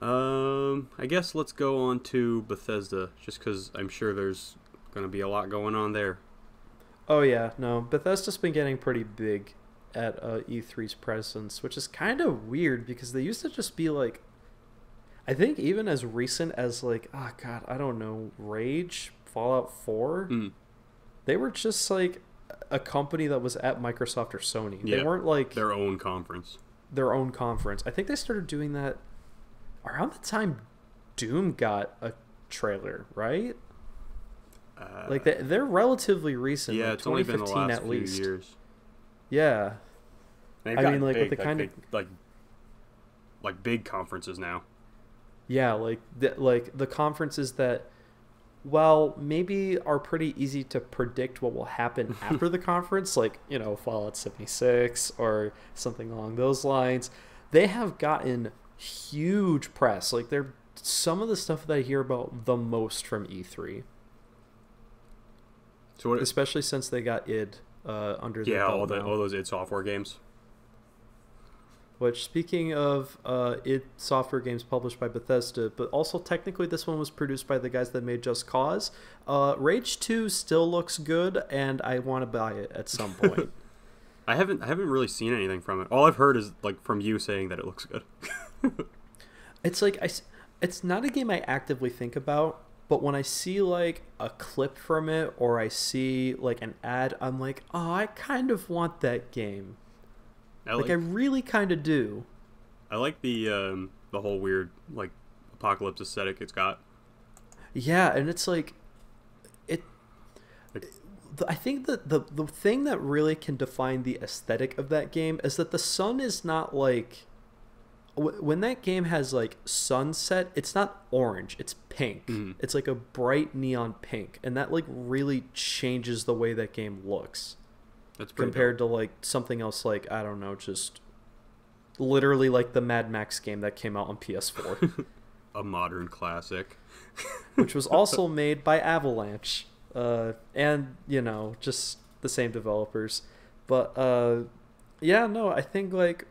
Speaker 1: Um, I guess let's go on to Bethesda, just because I'm sure there's gonna be a lot going on there.
Speaker 2: Oh yeah, no, Bethesda's been getting pretty big at uh, E3's presence, which is kind of weird because they used to just be like, I think even as recent as like, oh god, I don't know, Rage, Fallout Four.
Speaker 1: Mm.
Speaker 2: they were just like a company that was at Microsoft or Sony. They weren't like their,
Speaker 1: own conference.
Speaker 2: Their own conference. I think they started doing that around the time Doom got a trailer, right?
Speaker 1: Uh,
Speaker 2: like they, they're relatively recent.
Speaker 1: yeah,
Speaker 2: like
Speaker 1: it's only been the
Speaker 2: 2015
Speaker 1: last
Speaker 2: at
Speaker 1: few
Speaker 2: least.
Speaker 1: years.
Speaker 2: Yeah, I mean, like, with
Speaker 1: big,
Speaker 2: the kind of-
Speaker 1: like like big conferences now.
Speaker 2: yeah, like the, like the conferences that, well, maybe are pretty easy to predict what will happen after the conference, like you know Fallout 76 or something along those lines. They have gotten huge press. Like they're some of the stuff that I hear about the most from E3,
Speaker 1: So what?
Speaker 2: especially since they got id uh, under
Speaker 1: yeah, all the
Speaker 2: now.
Speaker 1: all those id software games.
Speaker 2: Which, speaking of uh, id software games published by Bethesda, but also technically this one was produced by the guys that made Just Cause. Uh, Rage Two still looks good, and I want to buy it at some point.
Speaker 1: I haven't I haven't really seen anything from it. All I've heard is like from you saying that it looks good.
Speaker 2: it's like I, it's not a game I actively think about, but when I see like a clip from it or I see like an ad, I'm like, oh, I kind of want that game.
Speaker 1: I
Speaker 2: Like,
Speaker 1: like,
Speaker 2: I really kind of do.
Speaker 1: I like the um the whole weird like apocalypse aesthetic it's got.
Speaker 2: Yeah, and it's like it. I think that the the thing that really can define the aesthetic of that game is that the sun is not like when that game has like sunset. It's not orange. It's pink.
Speaker 1: Mhm.
Speaker 2: It's like a bright neon pink, and that like really changes the way that game looks
Speaker 1: That's pretty
Speaker 2: compared to like something else. Like I don't know, just literally like the Mad Max game that came out on PS4.
Speaker 1: a modern classic.
Speaker 2: which was also made by Avalanche, uh, and you know, just the same developers. But uh, yeah, no, I think like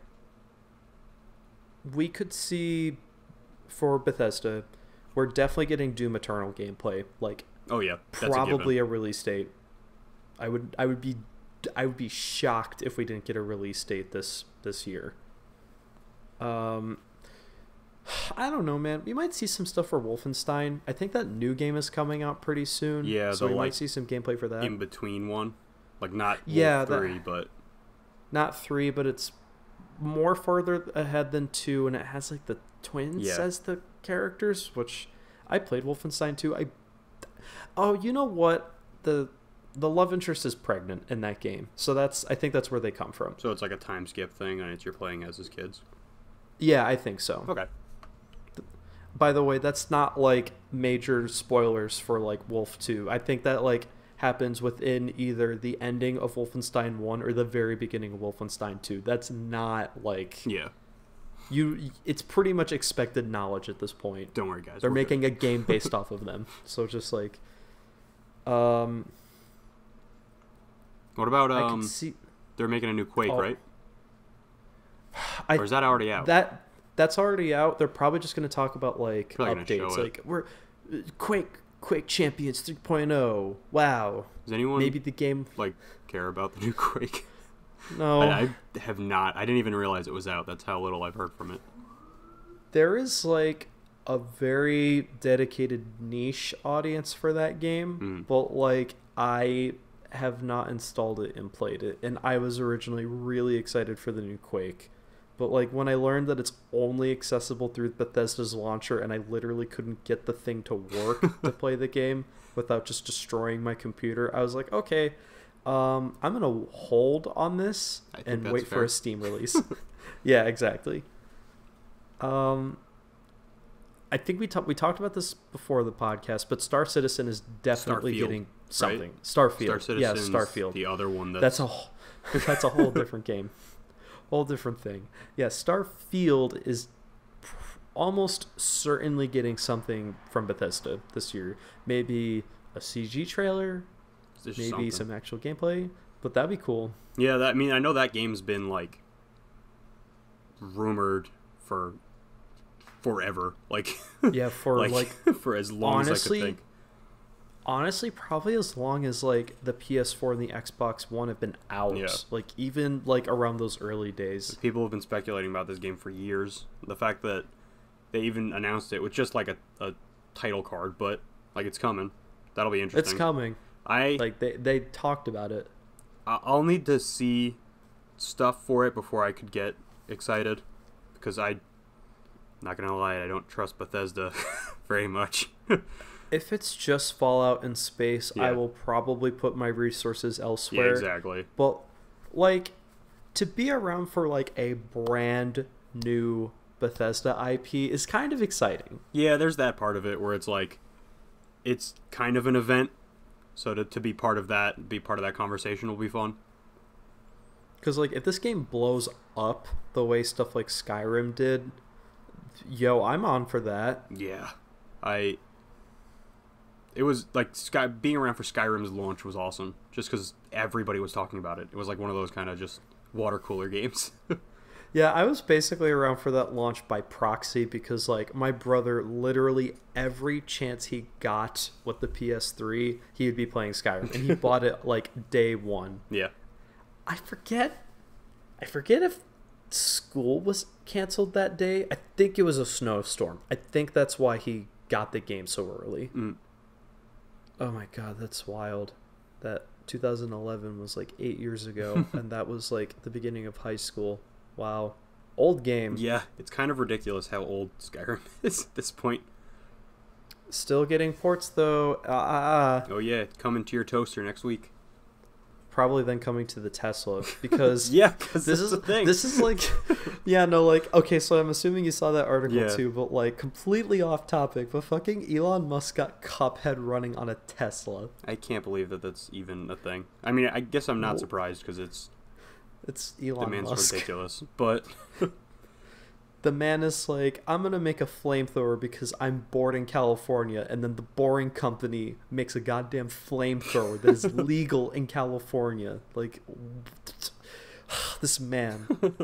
Speaker 2: we could see for Bethesda, we're definitely getting Doom Eternal gameplay, like
Speaker 1: Oh yeah, that's
Speaker 2: probably
Speaker 1: a
Speaker 2: a, release date. I would, I would be, I would be shocked if we didn't get a release date this this year. Um, I don't know, man. We might see some stuff for Wolfenstein. I think that new game is coming out pretty soon.
Speaker 1: Yeah,
Speaker 2: so we
Speaker 1: like,
Speaker 2: might see some gameplay for that.
Speaker 1: in between one, like not
Speaker 2: Yeah, that-
Speaker 1: three, but
Speaker 2: Not three, but it's more further ahead than two, and it has like the twins
Speaker 1: Yeah.
Speaker 2: as the characters, which I played Wolfenstein 2. I oh, you know what the the love interest is pregnant in that game, so that's I think that's where they come from.
Speaker 1: so it's like a time skip thing, and it's you're playing as his kids.
Speaker 2: Yeah, I think so.
Speaker 1: Okay.
Speaker 2: By the way, that's not like major spoilers for like Wolf 2. I think that like happens within either the ending of Wolfenstein 1 or the very beginning of Wolfenstein 2. That's not like
Speaker 1: Yeah.
Speaker 2: you it's pretty much expected knowledge at this point.
Speaker 1: Don't worry, guys.
Speaker 2: They're making
Speaker 1: good.
Speaker 2: a game based off of them. So just like um
Speaker 1: What about um?
Speaker 2: see
Speaker 1: They're making a new Quake,
Speaker 2: Oh,
Speaker 1: right?
Speaker 2: I
Speaker 1: or is that already out?
Speaker 2: that that's already out. They're probably just going to talk about like
Speaker 1: Probably
Speaker 2: updates like we're uh, Quake Quake Champions 3.0. Wow.
Speaker 1: Does anyone
Speaker 2: Maybe the game
Speaker 1: like care about the new Quake?
Speaker 2: No.
Speaker 1: I, I have not. I didn't even realize it was out. That's how little I've heard from it.
Speaker 2: there is like a very dedicated niche audience for that game,
Speaker 1: Mm.
Speaker 2: but like I have not installed it and played it, and I was originally really excited for the new Quake. But like when I learned that it's only accessible through Bethesda's launcher, and I literally couldn't get the thing to work to play the game without just destroying my computer, I was like, okay, um, I'm gonna hold on this and wait for a Steam release. yeah, exactly. Um, I think we talked we talked about this before the podcast, but Star Citizen is definitely
Speaker 1: Starfield,
Speaker 2: getting something. Starfield,
Speaker 1: Star Citizen.
Speaker 2: yeah, Starfield.
Speaker 1: The other one that's,
Speaker 2: That's a whole, that's a whole different game, whole different thing. Yeah, Starfield is almost certainly getting something from Bethesda this year. Maybe a CG trailer, maybe
Speaker 1: something.
Speaker 2: some actual gameplay, but that'd be cool.
Speaker 1: Yeah, that, I mean, I know that game's been like rumored for forever. Like,
Speaker 2: Yeah, for
Speaker 1: like,
Speaker 2: like
Speaker 1: for as long as I could think.
Speaker 2: Honestly probably as long as like the ps4 and the xbox one have been out
Speaker 1: Yeah.
Speaker 2: like even like around those early days
Speaker 1: People have been speculating about this game for years. The fact that they even announced it with just like a, a title card, but like it's coming. That'll be interesting.
Speaker 2: it's coming
Speaker 1: I
Speaker 2: like they they talked about it
Speaker 1: I- I'll need to see stuff for it before I could get excited because I not gonna lie I don't trust Bethesda very much.
Speaker 2: if it's just Fallout in space, I will probably put my resources
Speaker 1: Yeah,
Speaker 2: elsewhere.
Speaker 1: exactly.
Speaker 2: But like to be around for like a brand new Bethesda IP is kind of exciting.
Speaker 1: Yeah, there's that part of it where it's like, it's kind of an event. So to, to be part of that, be part of that conversation will be fun.
Speaker 2: Cuz like if this game blows up the way stuff like Skyrim did, yo, I'm on for that.
Speaker 1: Yeah, I. It was like Sky being around for Skyrim's launch was awesome, just because everybody was talking about it. It was like one of those kind of just water cooler games.
Speaker 2: Yeah, I was basically around for that launch by proxy because like my brother literally every chance he got with the PS3, he would be playing Skyrim and he bought it like day 1.
Speaker 1: yeah,
Speaker 2: I forget I forget if school was canceled that day. I think it was a snowstorm. I think that's why he got the game so early.
Speaker 1: Mm.
Speaker 2: Oh my god, that's wild. That 2011 was like 8 years ago and that was like the beginning of high school. Wow. Old game.
Speaker 1: yeah. It's kind of ridiculous how old Skyrim is at this point.
Speaker 2: Still getting ports though. Uh,
Speaker 1: Oh yeah, coming to your toaster next week.
Speaker 2: Probably then coming to the Tesla because
Speaker 1: Yeah, because
Speaker 2: this is
Speaker 1: the thing.
Speaker 2: this is like yeah no like okay so i'm assuming you saw that article
Speaker 1: Yeah.
Speaker 2: too but like completely off topic but fucking elon musk got cuphead running on a tesla
Speaker 1: I can't believe that that's even a thing. I mean, I guess I'm not surprised because it's
Speaker 2: it's
Speaker 1: the
Speaker 2: elon
Speaker 1: man's
Speaker 2: musk
Speaker 1: ridiculous. But
Speaker 2: the man is like i'm gonna make a flamethrower because i'm bored in california and then the boring company makes a goddamn flamethrower that is legal in california like this man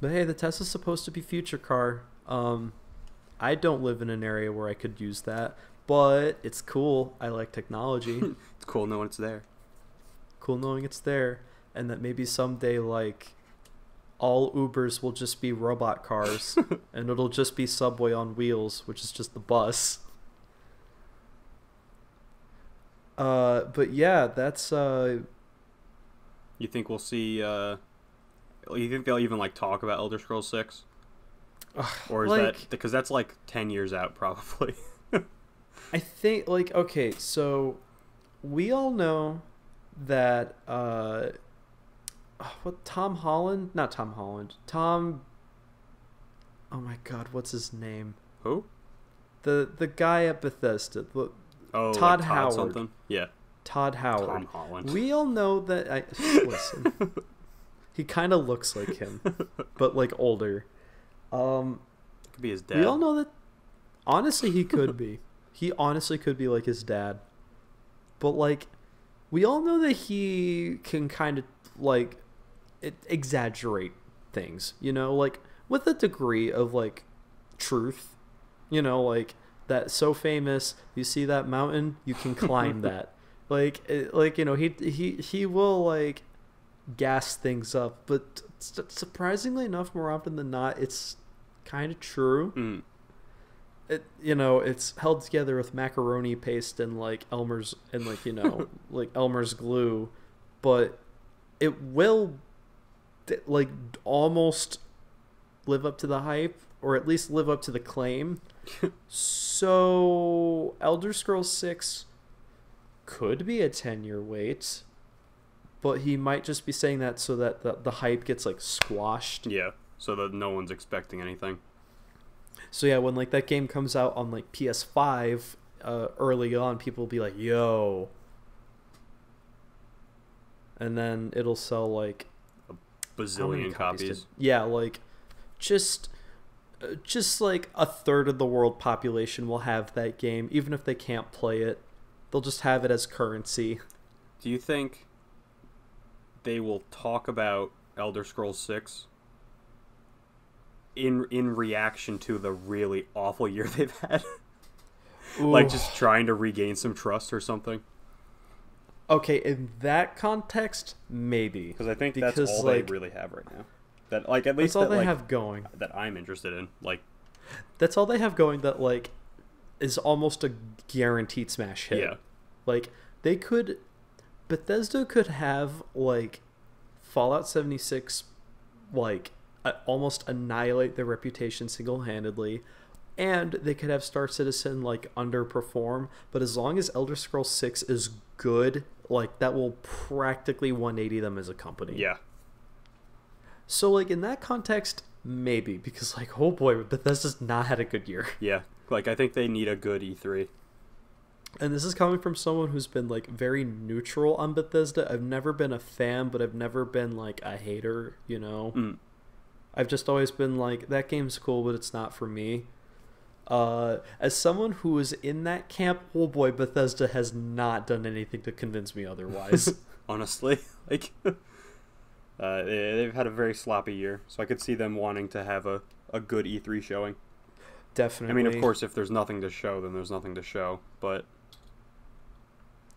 Speaker 2: But hey, the Tesla's supposed to be future car. Um, I don't live in an area where I could use that, but it's cool. I like technology.
Speaker 1: it's cool knowing it's there.
Speaker 2: cool knowing it's there, and that maybe someday like all Ubers will just be robot cars, and it'll just be Subway on wheels, which is just the bus. Uh, but yeah, that's uh,
Speaker 1: You think we'll see? uh You think they'll even like talk about Elder Scrolls Six? Or is
Speaker 2: like-
Speaker 1: that because that's like ten years out probably?
Speaker 2: I think like okay, so we all know that uh what Tom Holland, not Tom Holland, Tom Oh my god, what's his name?
Speaker 1: Who?
Speaker 2: The the guy at Bethesda, the,
Speaker 1: Oh,
Speaker 2: Todd
Speaker 1: like
Speaker 2: Howard.
Speaker 1: something. Yeah,
Speaker 2: Todd Howard.
Speaker 1: Tom Holland.
Speaker 2: We all know that I listen. he kind of looks like him, but like older. Um
Speaker 1: Could be his dad.
Speaker 2: We all know that. Honestly, he could be. He honestly could be like his dad. But like, we all know that he can kind of like it, exaggerate things. You know, like with a degree of like truth. You know, like that so famous. You see that mountain, you can climb that. Like, it, like you know, he he he will like gas things up, but su- surprisingly enough, more often than not, it's kind of true.
Speaker 1: Mm.
Speaker 2: It you know it's held together with macaroni paste and like Elmer's and like you know like Elmer's glue, but it will like almost live up to the hype or at least live up to the claim. so Elder Scrolls Six could be a ten year wait, but he might just be saying that so that the, the hype gets like squashed.
Speaker 1: Yeah, so that no one's expecting anything.
Speaker 2: So yeah, when like that game comes out on like PS5 uh, early on, people will be like, "Yo," and then it'll sell like
Speaker 1: Bazillion copies.
Speaker 2: did- yeah, like just uh, just like a third of the world population will have that game, even if they can't play it. They'll just have it as currency.
Speaker 1: Do you think they will talk about Elder Scrolls Six in in reaction to the really awful year they've had? like just trying to regain some trust or something?
Speaker 2: Okay, in that context, maybe
Speaker 1: Because I think
Speaker 2: Because,
Speaker 1: that's all
Speaker 2: like-
Speaker 1: they really have right now. That like at least that's
Speaker 2: all
Speaker 1: that,
Speaker 2: they
Speaker 1: like,
Speaker 2: have going.
Speaker 1: that I'm interested in. Like
Speaker 2: That's all they have going. That like is almost a guaranteed smash hit.
Speaker 1: yeah,
Speaker 2: Like they could Bethesda could have like Fallout 76 like uh, almost annihilate their reputation single-handedly and they could have Star Citizen like underperform, but as long as Elder Scrolls 6 is good, like that will practically 180 them as a company.
Speaker 1: Yeah.
Speaker 2: So like in that context, maybe because like oh boy, Bethesda's not had a good year.
Speaker 1: Yeah. Like I think they need a good E E3.
Speaker 2: And this is coming from someone who's been like very neutral on Bethesda. I've never been a fan, but I've never been like a hater, you know.
Speaker 1: Mm.
Speaker 2: I've just always been like that game's cool, but it's not for me. Uh, as someone who is in that camp, oh boy, Bethesda has not done anything to convince me otherwise.
Speaker 1: Honestly, like uh, they- they've had a very sloppy year, so I could see them wanting to have a, a good E3 showing.
Speaker 2: Definitely.
Speaker 1: I mean, of course, if there's nothing to show, then there's nothing to show, but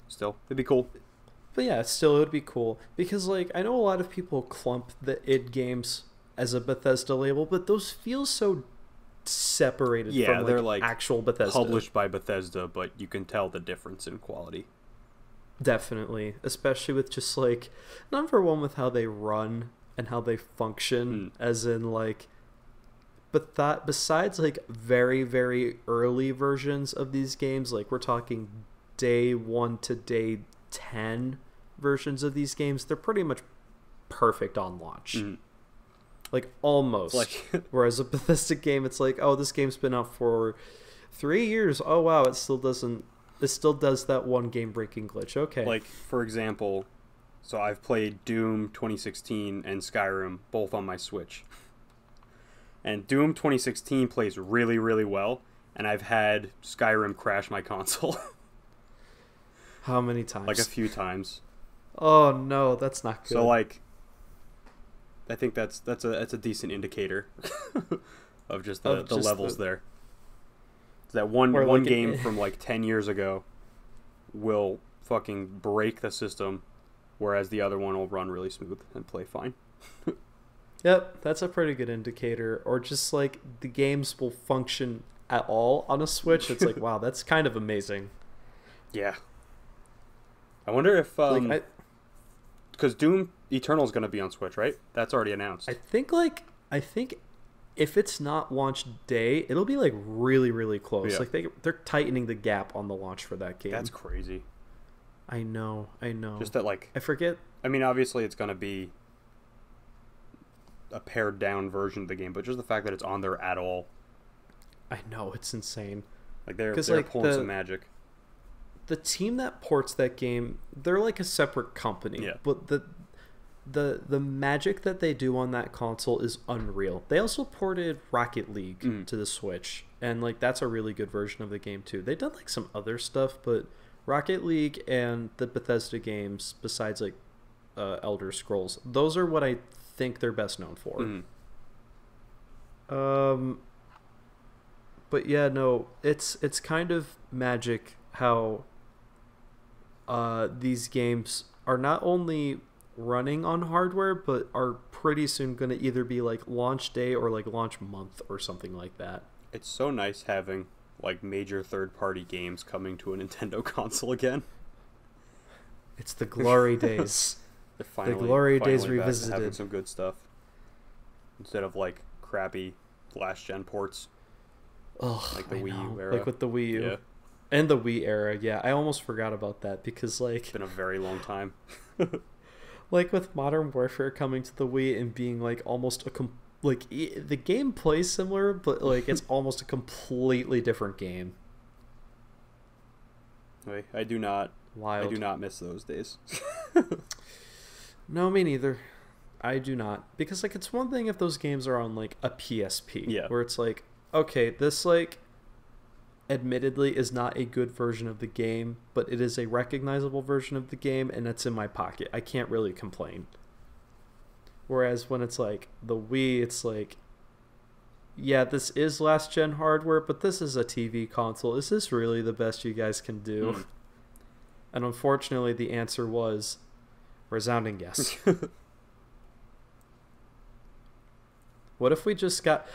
Speaker 1: still, it'd be cool.
Speaker 2: But yeah, still it would be cool because like I know a lot of people clump the id games as a Bethesda label, but those feel so separated
Speaker 1: Yeah,
Speaker 2: from like,
Speaker 1: they're, like,
Speaker 2: actual Bethesda.
Speaker 1: Published by Bethesda, but you can tell the difference in quality.
Speaker 2: Definitely, especially with just like number one with how they run and how they function, as in like. But that besides like very very early versions of these games, like we're talking day one to day ten versions of these games, they're pretty much perfect on launch.
Speaker 1: Mhm.
Speaker 2: Like almost.
Speaker 1: Like-
Speaker 2: Whereas a Bethesda game, it's like, oh, this game's been out for three years. Oh wow, it still doesn't. It still does that one game breaking glitch. Okay.
Speaker 1: Like, for example, so I've played Doom 2016 and Skyrim both on my Switch. And Doom 2016 plays really, really well, and I've had Skyrim crash my console
Speaker 2: How many times?
Speaker 1: like a few times.
Speaker 2: oh no, that's not good.
Speaker 1: So like I think that's that's a that's a decent indicator of just the,
Speaker 2: Of
Speaker 1: the
Speaker 2: just
Speaker 1: levels
Speaker 2: the-
Speaker 1: there. That one
Speaker 2: Or
Speaker 1: one
Speaker 2: like
Speaker 1: game from like 10 years ago will fucking break the system whereas the other one will run really smooth and play fine.
Speaker 2: Yep, that's a pretty good indicator. Or just like the games will function at all on a Switch. It's like wow, that's kind of amazing.
Speaker 1: Yeah. I wonder if um
Speaker 2: like
Speaker 1: cuz Doom Eternal is going to be on Switch, right? That's already announced.
Speaker 2: I, I think like I think if it's not launch day, it'll be like really really close.
Speaker 1: Yeah.
Speaker 2: Like they they're tightening the gap on the launch for that game.
Speaker 1: That's crazy.
Speaker 2: I know, I know.
Speaker 1: Just that like
Speaker 2: I forget.
Speaker 1: I mean, obviously, it's going to be a pared down version of the game, but just the fact that it's on there at all,
Speaker 2: I know it's insane.
Speaker 1: like they're, they're
Speaker 2: like,
Speaker 1: pulling
Speaker 2: the-
Speaker 1: some magic.
Speaker 2: the team that ports that game they're like a separate company
Speaker 1: Yeah.
Speaker 2: but the the the magic that they do on that console is unreal they also ported rocket league
Speaker 1: Mhm.
Speaker 2: to the switch and like that's a really good version of the game too They've done like some other stuff but rocket league and the bethesda games besides like uh, elder scrolls those are what i think they're best known for
Speaker 1: Mhm.
Speaker 2: um, but yeah, no, it's it's kind of magic how uh, these games are not only running on hardware, but are pretty soon going to either be like launch day or like launch month or something like that.
Speaker 1: It's so nice having like major third party games coming to a Nintendo console again.
Speaker 2: It's the glory days.
Speaker 1: Finally,
Speaker 2: glory days
Speaker 1: to having some good stuff instead of like crappy last gen ports.
Speaker 2: Ugh,
Speaker 1: Like the
Speaker 2: I
Speaker 1: Wii U era.
Speaker 2: like with the Wii U
Speaker 1: Yeah,
Speaker 2: and the Wii era. Yeah, I almost forgot about that because like
Speaker 1: it's been a very long time.
Speaker 2: like with Modern Warfare coming to the Wii and being like almost a com- like the game plays similar, but like it's almost a completely different game.
Speaker 1: I, I do not,
Speaker 2: Wild.
Speaker 1: I do not miss those days.
Speaker 2: No, me neither. I do not because like it's one thing if those games are on like a PSP,
Speaker 1: Yeah.
Speaker 2: where it's like okay, this like admittedly is not a good version of the game, but it is a recognizable version of the game and it's in my pocket. I can't really complain. Whereas when it's like the Wii, it's like yeah, this is last gen hardware, but this is a TV console. Is this really the best you guys can do?
Speaker 1: Hmm.
Speaker 2: And unfortunately, the answer was resounding yes. What if we just got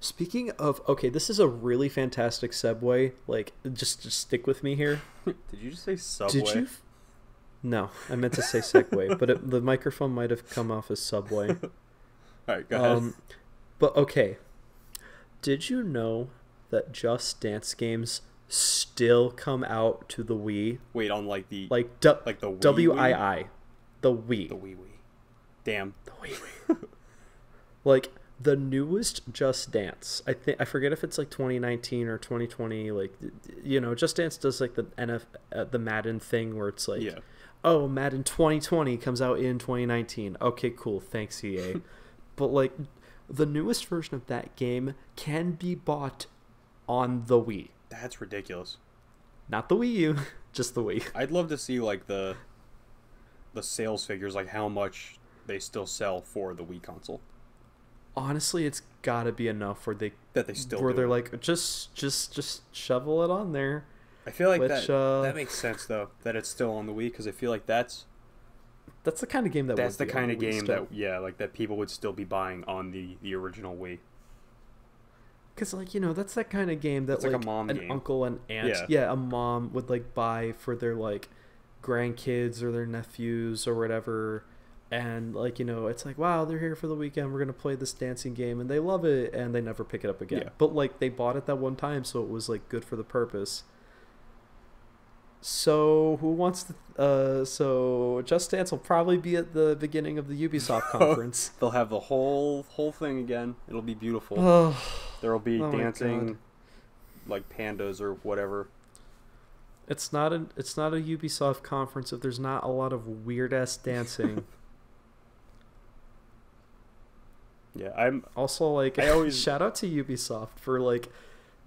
Speaker 2: Speaking of okay, this is a really fantastic segue. Like just just stick with me here.
Speaker 1: Did you just say Subway?
Speaker 2: Did you No, I meant to say Segway, but it, the microphone might have come off as Subway.
Speaker 1: All right, go ahead.
Speaker 2: Um, but okay, did you know that Just Dance games still come out to the Wii?
Speaker 1: Wait, on like the
Speaker 2: Like du-
Speaker 1: like the Wii
Speaker 2: W
Speaker 1: Wii?
Speaker 2: I I, the Wii,
Speaker 1: the Wii Wii. Damn.
Speaker 2: the Wii Wii. like the newest Just Dance. I think I forget if it's like 2019 or 2020. Like you know, Just Dance does like the NF uh, the Madden thing where it's like,
Speaker 1: Yeah.
Speaker 2: oh, Madden 2020 comes out in 2019. Okay, cool. Thanks EA. but like the newest version of that game can be bought on the Wii,
Speaker 1: That's ridiculous.
Speaker 2: not the Wii U, just the Wii.
Speaker 1: I'd love to see like the the sales figures, like how much they still sell for the Wii console.
Speaker 2: Honestly, it's got to be enough where they
Speaker 1: That they still
Speaker 2: where they're
Speaker 1: it.
Speaker 2: like just just just shovel it on there.
Speaker 1: I feel like
Speaker 2: which,
Speaker 1: that
Speaker 2: uh,
Speaker 1: that makes sense though that it's still on the Wii because I feel like that's
Speaker 2: That's the kind of game that
Speaker 1: that's the
Speaker 2: would be on
Speaker 1: kind of game
Speaker 2: still.
Speaker 1: that yeah like that people would still be buying on the the original Wii.
Speaker 2: Because, like, you know, that's that kind of game that,
Speaker 1: like
Speaker 2: like,
Speaker 1: a mom
Speaker 2: an
Speaker 1: game.
Speaker 2: uncle and aunt,
Speaker 1: Yeah.
Speaker 2: yeah. a mom would, like, buy for their, like, grandkids or their nephews or whatever. And, like, you know, it's like, wow, they're here for the weekend. We're going to play this dancing game. And they love it. And they never pick it up again.
Speaker 1: Yeah.
Speaker 2: But, like, they bought it that one time. So it was, like, good for the purpose. So, who wants to. Uh, so, Just Dance will probably be at the beginning of the Ubisoft conference.
Speaker 1: They'll have the whole whole thing again. It'll be beautiful.
Speaker 2: oh.
Speaker 1: There will be
Speaker 2: Oh
Speaker 1: dancing like pandas or whatever.
Speaker 2: It's not a it's not a Ubisoft conference if there's not a lot of weird ass dancing.
Speaker 1: Yeah, I'm
Speaker 2: also, like
Speaker 1: I always-
Speaker 2: shout out to Ubisoft for like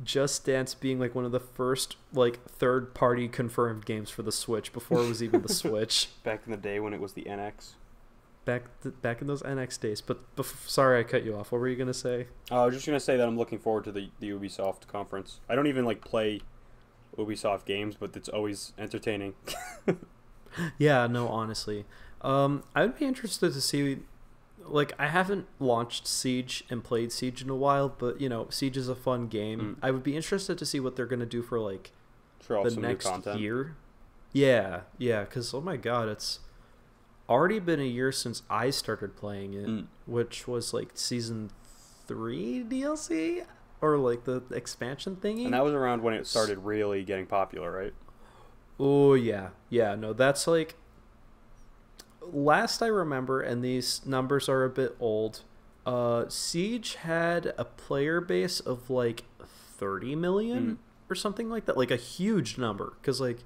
Speaker 2: Just Dance being like one of the first like third party confirmed games for the Switch before it was even the Switch.
Speaker 1: back in the day when it was the NX.
Speaker 2: Back th- back in those NX days. But bef- sorry I cut you off. What were you gonna say?
Speaker 1: Uh, I was just gonna say that I'm looking forward to the the Ubisoft conference. I don't even like play Ubisoft games, but it's always entertaining.
Speaker 2: Yeah, no, honestly. Um, I would be interested to see. Like, I haven't launched Siege and played Siege in a while, but you know, Siege is a fun game.
Speaker 1: Mm.
Speaker 2: I would be interested to see what they're gonna do for like
Speaker 1: all
Speaker 2: the next year. Yeah, yeah, because oh my god, it's already been a year since I started playing it,
Speaker 1: Mm.
Speaker 2: which was like season three DLC or like the expansion thingy.
Speaker 1: And that was around when it started really getting popular, right?
Speaker 2: Oh yeah, yeah. No, that's like last I remember, and these numbers are a bit old. Uh, Siege had a player base of like thirty million
Speaker 1: Mm.
Speaker 2: or something like that, like a huge number. Because like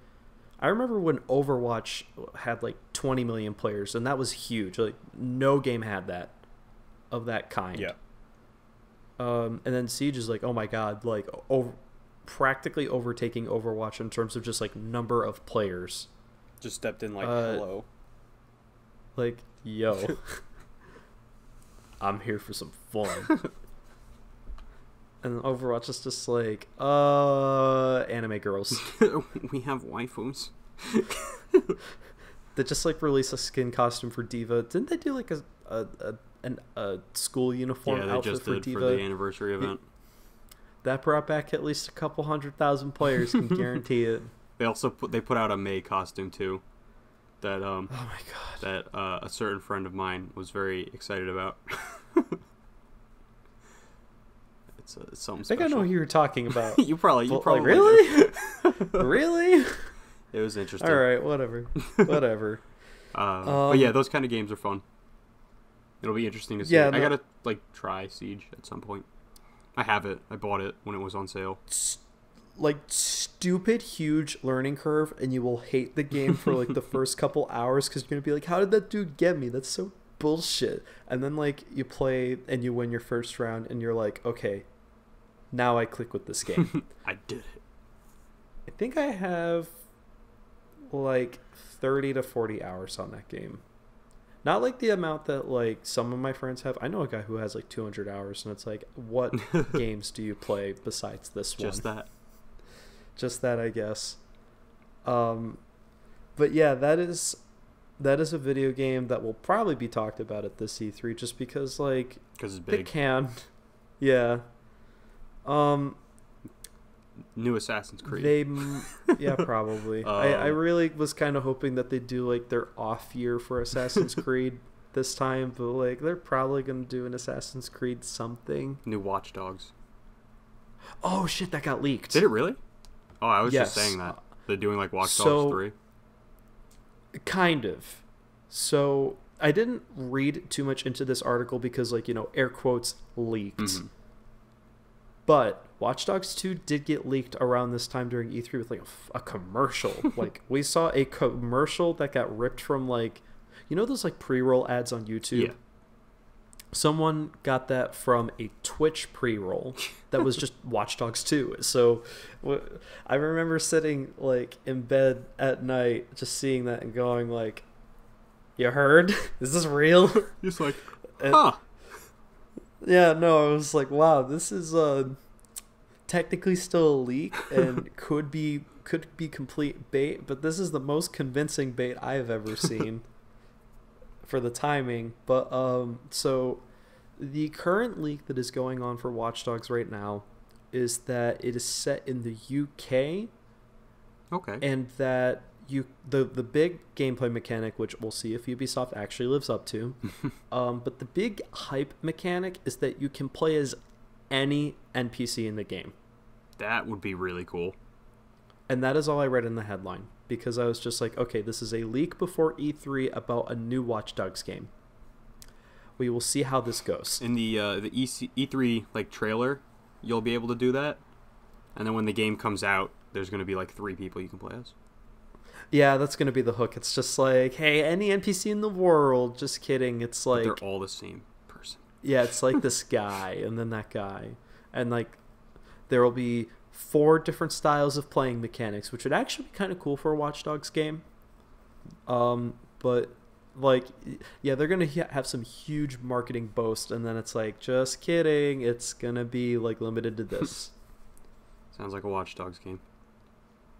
Speaker 2: I remember when Overwatch had like twenty million players, and that was huge. Like no game had that of that kind.
Speaker 1: Yeah.
Speaker 2: Um, and then Siege is like, oh my god, like over, practically overtaking Overwatch in terms of just like number of players.
Speaker 1: Just stepped in like
Speaker 2: Uh,
Speaker 1: hello.
Speaker 2: Like, yo, I'm here for some fun. and Overwatch is just like, uh, anime girls.
Speaker 1: we have waifus.
Speaker 2: They just like release a skin costume for D.Va. Didn't they do like a a, a, an, a school uniform
Speaker 1: Yeah, they
Speaker 2: outfit
Speaker 1: just
Speaker 2: for
Speaker 1: did
Speaker 2: D.Va?
Speaker 1: for the anniversary event.
Speaker 2: that brought back at least a couple hundred thousand players. Can guarantee it.
Speaker 1: They also put they put out a Mei costume too. That um
Speaker 2: Oh my god.
Speaker 1: that uh, a certain friend of mine was very excited about. it's, uh, it's something
Speaker 2: I think
Speaker 1: special.
Speaker 2: I know who you're talking about.
Speaker 1: you probably you probably
Speaker 2: like, really? really?
Speaker 1: It was interesting.
Speaker 2: All right, whatever, whatever.
Speaker 1: Uh, but
Speaker 2: Um,
Speaker 1: yeah, those kind of games are fun. It'll be interesting to see.
Speaker 2: Yeah,
Speaker 1: I gotta like try Siege at some point. I have it. I bought it when it was on sale.
Speaker 2: Like stupid huge learning curve, and you will hate the game for like the first couple hours because you're gonna be like, "How did that dude get me? That's so bullshit." And then like you play and you win your first round, and you're like, "Okay, now I click with this game."
Speaker 1: I did it.
Speaker 2: I think I have like 30 to 40 hours on that game. Not like the amount that like some of my friends have. I know a guy who has like 200 hours and it's like what games do you play besides this
Speaker 1: Just
Speaker 2: one?
Speaker 1: Just that.
Speaker 2: Just that I guess. Um but yeah, that is that is a video game that will probably be talked about at this E3 just because like
Speaker 1: Because it's
Speaker 2: they
Speaker 1: big.
Speaker 2: can. Yeah. Um
Speaker 1: New Assassin's Creed.
Speaker 2: They, yeah, probably. I, I
Speaker 1: Um,
Speaker 2: really was kind of hoping that they'd do like their off year for Assassin's Creed this time, but like they're probably gonna do an Assassin's Creed something.
Speaker 1: New Watch Dogs.
Speaker 2: Oh shit, that got leaked.
Speaker 1: Did it really? Oh, I was just saying that they're doing like Watch Dogs
Speaker 2: So-
Speaker 1: three.
Speaker 2: Kind of. So I didn't read too much into this article because, like, you know, air quotes leaked.
Speaker 1: Mhm.
Speaker 2: But Watch Dogs 2 did get leaked around this time during E3 with like a commercial. like we saw a commercial that got ripped from like you know those like pre-roll ads on YouTube.
Speaker 1: Yeah.
Speaker 2: Someone got that from a Twitch pre-roll that was just Watch Dogs 2. So I remember sitting like in bed at night just seeing that and going like you heard? Is this real?
Speaker 1: Just like,
Speaker 2: And-
Speaker 1: huh?
Speaker 2: Yeah, no, I was like, wow, this is uh technically still a leak and could be could be complete bait, but this is the most convincing bait I've ever seen for the timing. But um so the current leak that is going on for Watch Dogs right now is that it is set in the UK
Speaker 1: Okay.
Speaker 2: and that you the the big gameplay mechanic which we'll see if ubisoft actually lives up to um, but the big hype mechanic is that you can play as any npc in the game
Speaker 1: that would be really cool.
Speaker 2: and that is all i read in the headline because i was just like okay this is a leak before e3 about a new watch dogs game we will see how this goes
Speaker 1: In the uh, the EC- E3 like trailer, you'll be able to do that, and then when the game comes out, there's gonna be like three people you can play as.
Speaker 2: yeah that's gonna be the hook it's just like hey any npc in the world just kidding it's
Speaker 1: But
Speaker 2: like
Speaker 1: they're all the same person.
Speaker 2: Yeah, it's like this guy and then that guy. And like there will be four different styles of playing mechanics, which would actually be kind of cool for a Watch Dogs game. Um, but like yeah, they're going to have some huge marketing boast and then it's like just kidding, it's going to be like limited to this.
Speaker 1: Sounds like a watchdogs game.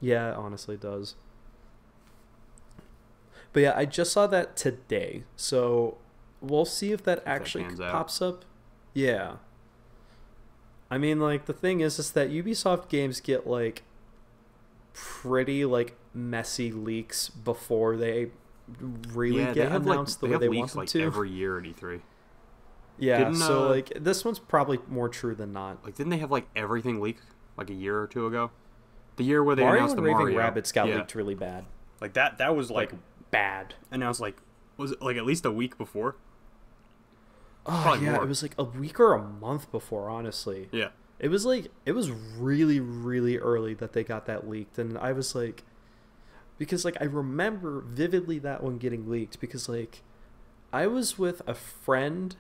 Speaker 2: yeah, it honestly does. But yeah, I just saw that today. So we'll see if that
Speaker 1: that
Speaker 2: actually
Speaker 1: out.
Speaker 2: pops up. Yeah. I mean, like the thing is, is that Ubisoft games get like pretty like messy leaks before they really
Speaker 1: yeah, they
Speaker 2: get
Speaker 1: have
Speaker 2: announced
Speaker 1: like,
Speaker 2: the
Speaker 1: they
Speaker 2: way they
Speaker 1: leaks
Speaker 2: want them
Speaker 1: like
Speaker 2: to.
Speaker 1: every year at E3.
Speaker 2: yeah,
Speaker 1: Didn't,
Speaker 2: so
Speaker 1: uh,
Speaker 2: like this one's probably more true than not.
Speaker 1: Like, didn't they have like everything leak like a year or two ago? The year where they
Speaker 2: Mario
Speaker 1: announced
Speaker 2: and
Speaker 1: the
Speaker 2: Raving
Speaker 1: Mario.
Speaker 2: Rabbids got
Speaker 1: yeah.
Speaker 2: leaked really bad.
Speaker 1: Like that. That was like,
Speaker 2: Like bad.
Speaker 1: announced like was it like at least a week before?
Speaker 2: Oh
Speaker 1: Probably
Speaker 2: yeah,
Speaker 1: more.
Speaker 2: it was like a week or a month before, honestly.
Speaker 1: Yeah.
Speaker 2: It was like it was really really early that they got that leaked and I was like because like I remember vividly that one getting leaked because like I was with a friend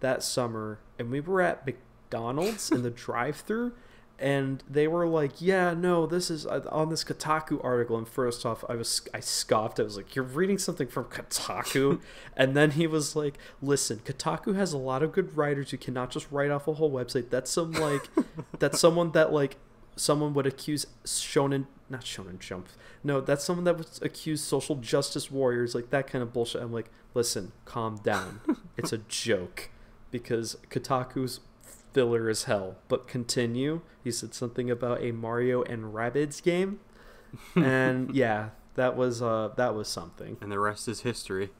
Speaker 2: that summer and we were at McDonald's in the drive-through and they were like, "Yeah, no, this is uh, on this Kotaku article." And first off, I was I scoffed. I was like, "You're reading something from Kotaku?" and then he was like, "Listen, Kotaku has a lot of good writers. You cannot just write off a whole website. That's some like that's someone that like someone would accuse Shonen not Shonen Jump. No, that's someone that would accuse social justice warriors like that kind of bullshit." I'm like, "Listen, calm down. it's a joke." Because Kotaku's filler as hell. But continue. He said something about a Mario and Rabbids game, and yeah, that was uh that was something.
Speaker 1: And the rest is history.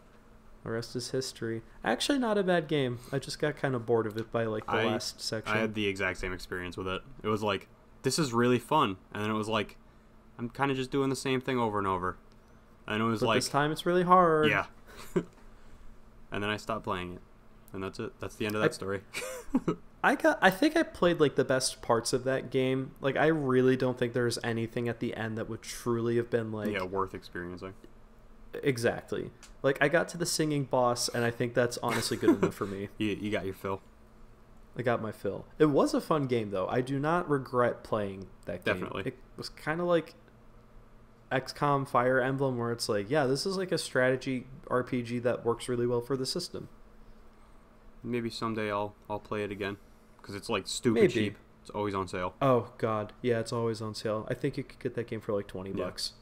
Speaker 2: The rest is history. Actually, not a bad game. I just got kind of bored of it by like the
Speaker 1: I-
Speaker 2: last section.
Speaker 1: I had the exact same experience with it. It was like, this is really fun, and then it was like, I'm kind of just doing the same thing over and over, and it was
Speaker 2: but
Speaker 1: like,
Speaker 2: this time it's really hard.
Speaker 1: yeah. and then I stopped playing it, and that's it. That's the end of
Speaker 2: I-
Speaker 1: that story.
Speaker 2: I got. I think I played like the best parts of that game. Like I really don't think there's anything at the end that would truly have been like
Speaker 1: yeah, worth experiencing.
Speaker 2: exactly. Like I got to the singing boss, and I think that's honestly good enough for me.
Speaker 1: You, you got your fill.
Speaker 2: I got my fill. It was a fun game though. I do not regret playing that game.
Speaker 1: Definitely.
Speaker 2: It was kind of like XCOM Fire Emblem where it's like, yeah, this is like a strategy RPG that works really well for the system.
Speaker 1: Maybe someday I'll I'll play it again, because it's like stupid
Speaker 2: Maybe.
Speaker 1: cheap. It's always on sale.
Speaker 2: Oh god. Yeah, it's always on sale. I think you could get that game for like 20
Speaker 1: Yeah.
Speaker 2: bucks.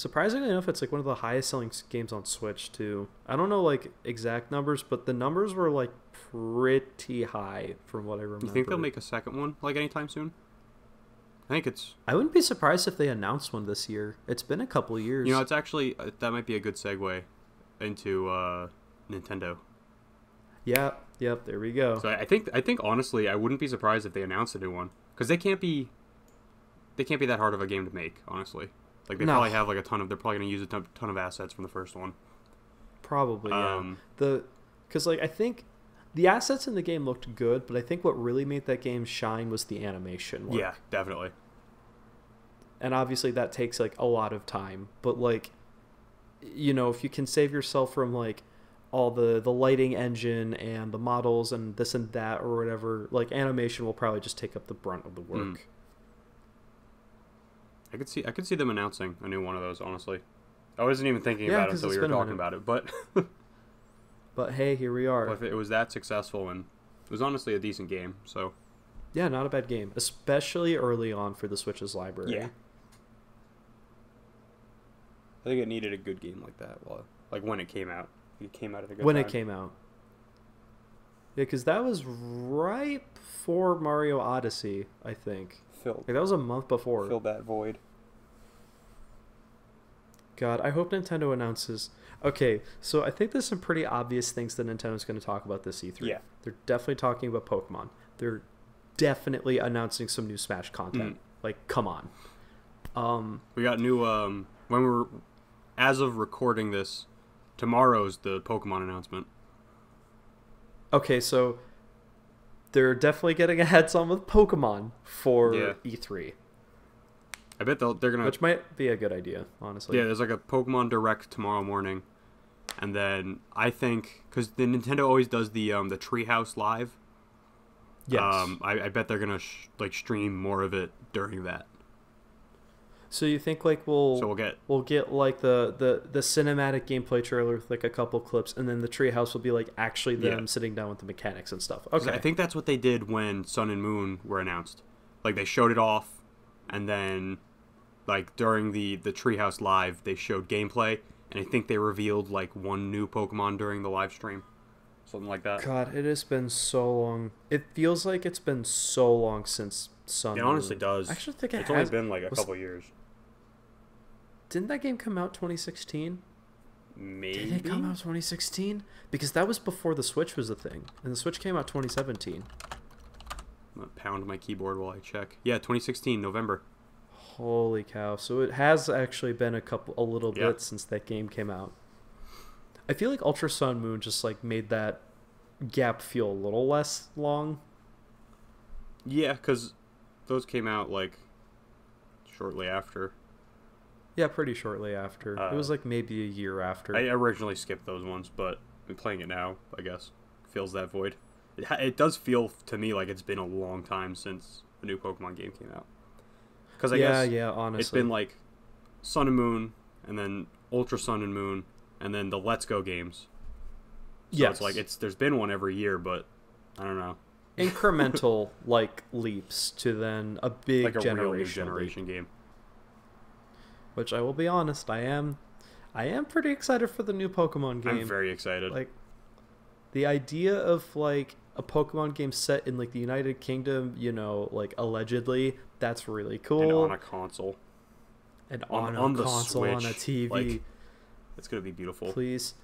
Speaker 2: Surprisingly enough, it's like one of the highest selling games on Switch too. I don't know like exact numbers, but the numbers were like pretty high from what I remember.
Speaker 1: You think they'll make a second one like anytime soon? I think it's
Speaker 2: I wouldn't be surprised if they announced one this year. It's been a couple years.
Speaker 1: you know it's actually uh, that might be a good segue into uh, Nintendo.
Speaker 2: Yeah, Yep, there we go.
Speaker 1: So I I think I think honestly, I wouldn't be surprised if they announced a new one because they can't be they can't be that hard of a game to make. Honestly, like they
Speaker 2: No.
Speaker 1: probably have like a ton of they're probably gonna use a ton, ton of assets from the first one.
Speaker 2: Probably, yeah.
Speaker 1: Um,
Speaker 2: the because like I think the assets in the game looked good, but I think what really made that game shine was the animation. Work.
Speaker 1: Yeah, definitely.
Speaker 2: and obviously that takes like a lot of time. But like, you know, if you can save yourself from like all the the lighting engine and the models and this and that or whatever, like animation will probably just take up the brunt of the work.
Speaker 1: Mm. I could see I could see them announcing a new one of those. Honestly, I wasn't even thinking
Speaker 2: Yeah,
Speaker 1: about it until we were talking about it. But
Speaker 2: But hey, here we are.
Speaker 1: if it was that successful and it was honestly a decent game, so
Speaker 2: Yeah, not a bad game, especially early on for the Switch's library.
Speaker 1: Yeah. I think it needed a good game like that. Well, like when it came out, it came out at a good
Speaker 2: when
Speaker 1: time.
Speaker 2: it came out. Yeah, because that was right before Mario Odyssey, I think.
Speaker 1: Filled,
Speaker 2: Like that was a month before.
Speaker 1: filled that void.
Speaker 2: God, I hope Nintendo announces. Okay, so I think there's some pretty obvious things that Nintendo's going to talk about this E3.
Speaker 1: Yeah.
Speaker 2: They're definitely talking about Pokemon. They're definitely announcing some new Smash content.
Speaker 1: Mm.
Speaker 2: Like, come on. Um,
Speaker 1: We got new um when we're as of recording this, tomorrow's the Pokemon announcement.
Speaker 2: okay, so they're definitely getting a heads on with Pokemon for
Speaker 1: Yeah.
Speaker 2: E3,
Speaker 1: I bet they'll, they're gonna
Speaker 2: which might be a good idea, honestly.
Speaker 1: yeah. There's like a Pokemon Direct tomorrow morning, and then I think because the Nintendo always does the um the Treehouse live.
Speaker 2: Yes.
Speaker 1: Um, I, I bet they're gonna sh- like stream more of it during that.
Speaker 2: So you think like we'll
Speaker 1: So we'll get
Speaker 2: we'll get like the, the the cinematic gameplay trailer with like a couple clips, and then the treehouse will be like actually
Speaker 1: Yeah.
Speaker 2: them sitting down with the mechanics and stuff. Okay,
Speaker 1: I think that's what they did when Sun and Moon were announced. Like they showed it off, and then, like during the the Treehouse live, they showed gameplay, and I think they revealed like one new Pokemon during the live stream, something like that.
Speaker 2: God, it has been so long. It feels like it's been so long since Sun.
Speaker 1: It honestly does.
Speaker 2: I actually think it
Speaker 1: It's
Speaker 2: has.
Speaker 1: only been like a
Speaker 2: was-
Speaker 1: couple years,
Speaker 2: Didn't that game come out 2016?
Speaker 1: maybe.
Speaker 2: Did it come out 2016? Because that was before the Switch was a thing, and the Switch came out 2017.
Speaker 1: I'm gonna pound my keyboard while I check. Yeah, 2016 November.
Speaker 2: Holy cow! So it has actually been a couple, a little
Speaker 1: Yeah.
Speaker 2: bit since that game came out. I feel like Ultra Sun Moon just like made that gap feel a little less long.
Speaker 1: Yeah, because those came out like shortly after.
Speaker 2: Yeah, pretty shortly after. it was
Speaker 1: Uh,
Speaker 2: like maybe a year after.
Speaker 1: I originally skipped those ones, but playing it now. I guess fills that void. It, it does feel to me like it's been a long time since a new Pokemon game came out. Because I
Speaker 2: yeah,
Speaker 1: guess
Speaker 2: yeah. Honestly,
Speaker 1: it's been like Sun and Moon, and then Ultra Sun and Moon, and then the Let's Go games. So
Speaker 2: Yes.
Speaker 1: it's like it's there's been one every year, but I don't know,
Speaker 2: incremental like leaps to then a big
Speaker 1: like a real new
Speaker 2: generation,
Speaker 1: generation game.
Speaker 2: Which I will be honest, I am, I am pretty excited for the new Pokemon game.
Speaker 1: I'm very excited.
Speaker 2: like the idea of like a Pokemon game set in like the United Kingdom, you know, like allegedly, that's really
Speaker 1: and
Speaker 2: cool.
Speaker 1: on a console,
Speaker 2: And
Speaker 1: on-
Speaker 2: on, a
Speaker 1: on the
Speaker 2: console, on a TV.
Speaker 1: like, it's gonna be beautiful.
Speaker 2: please,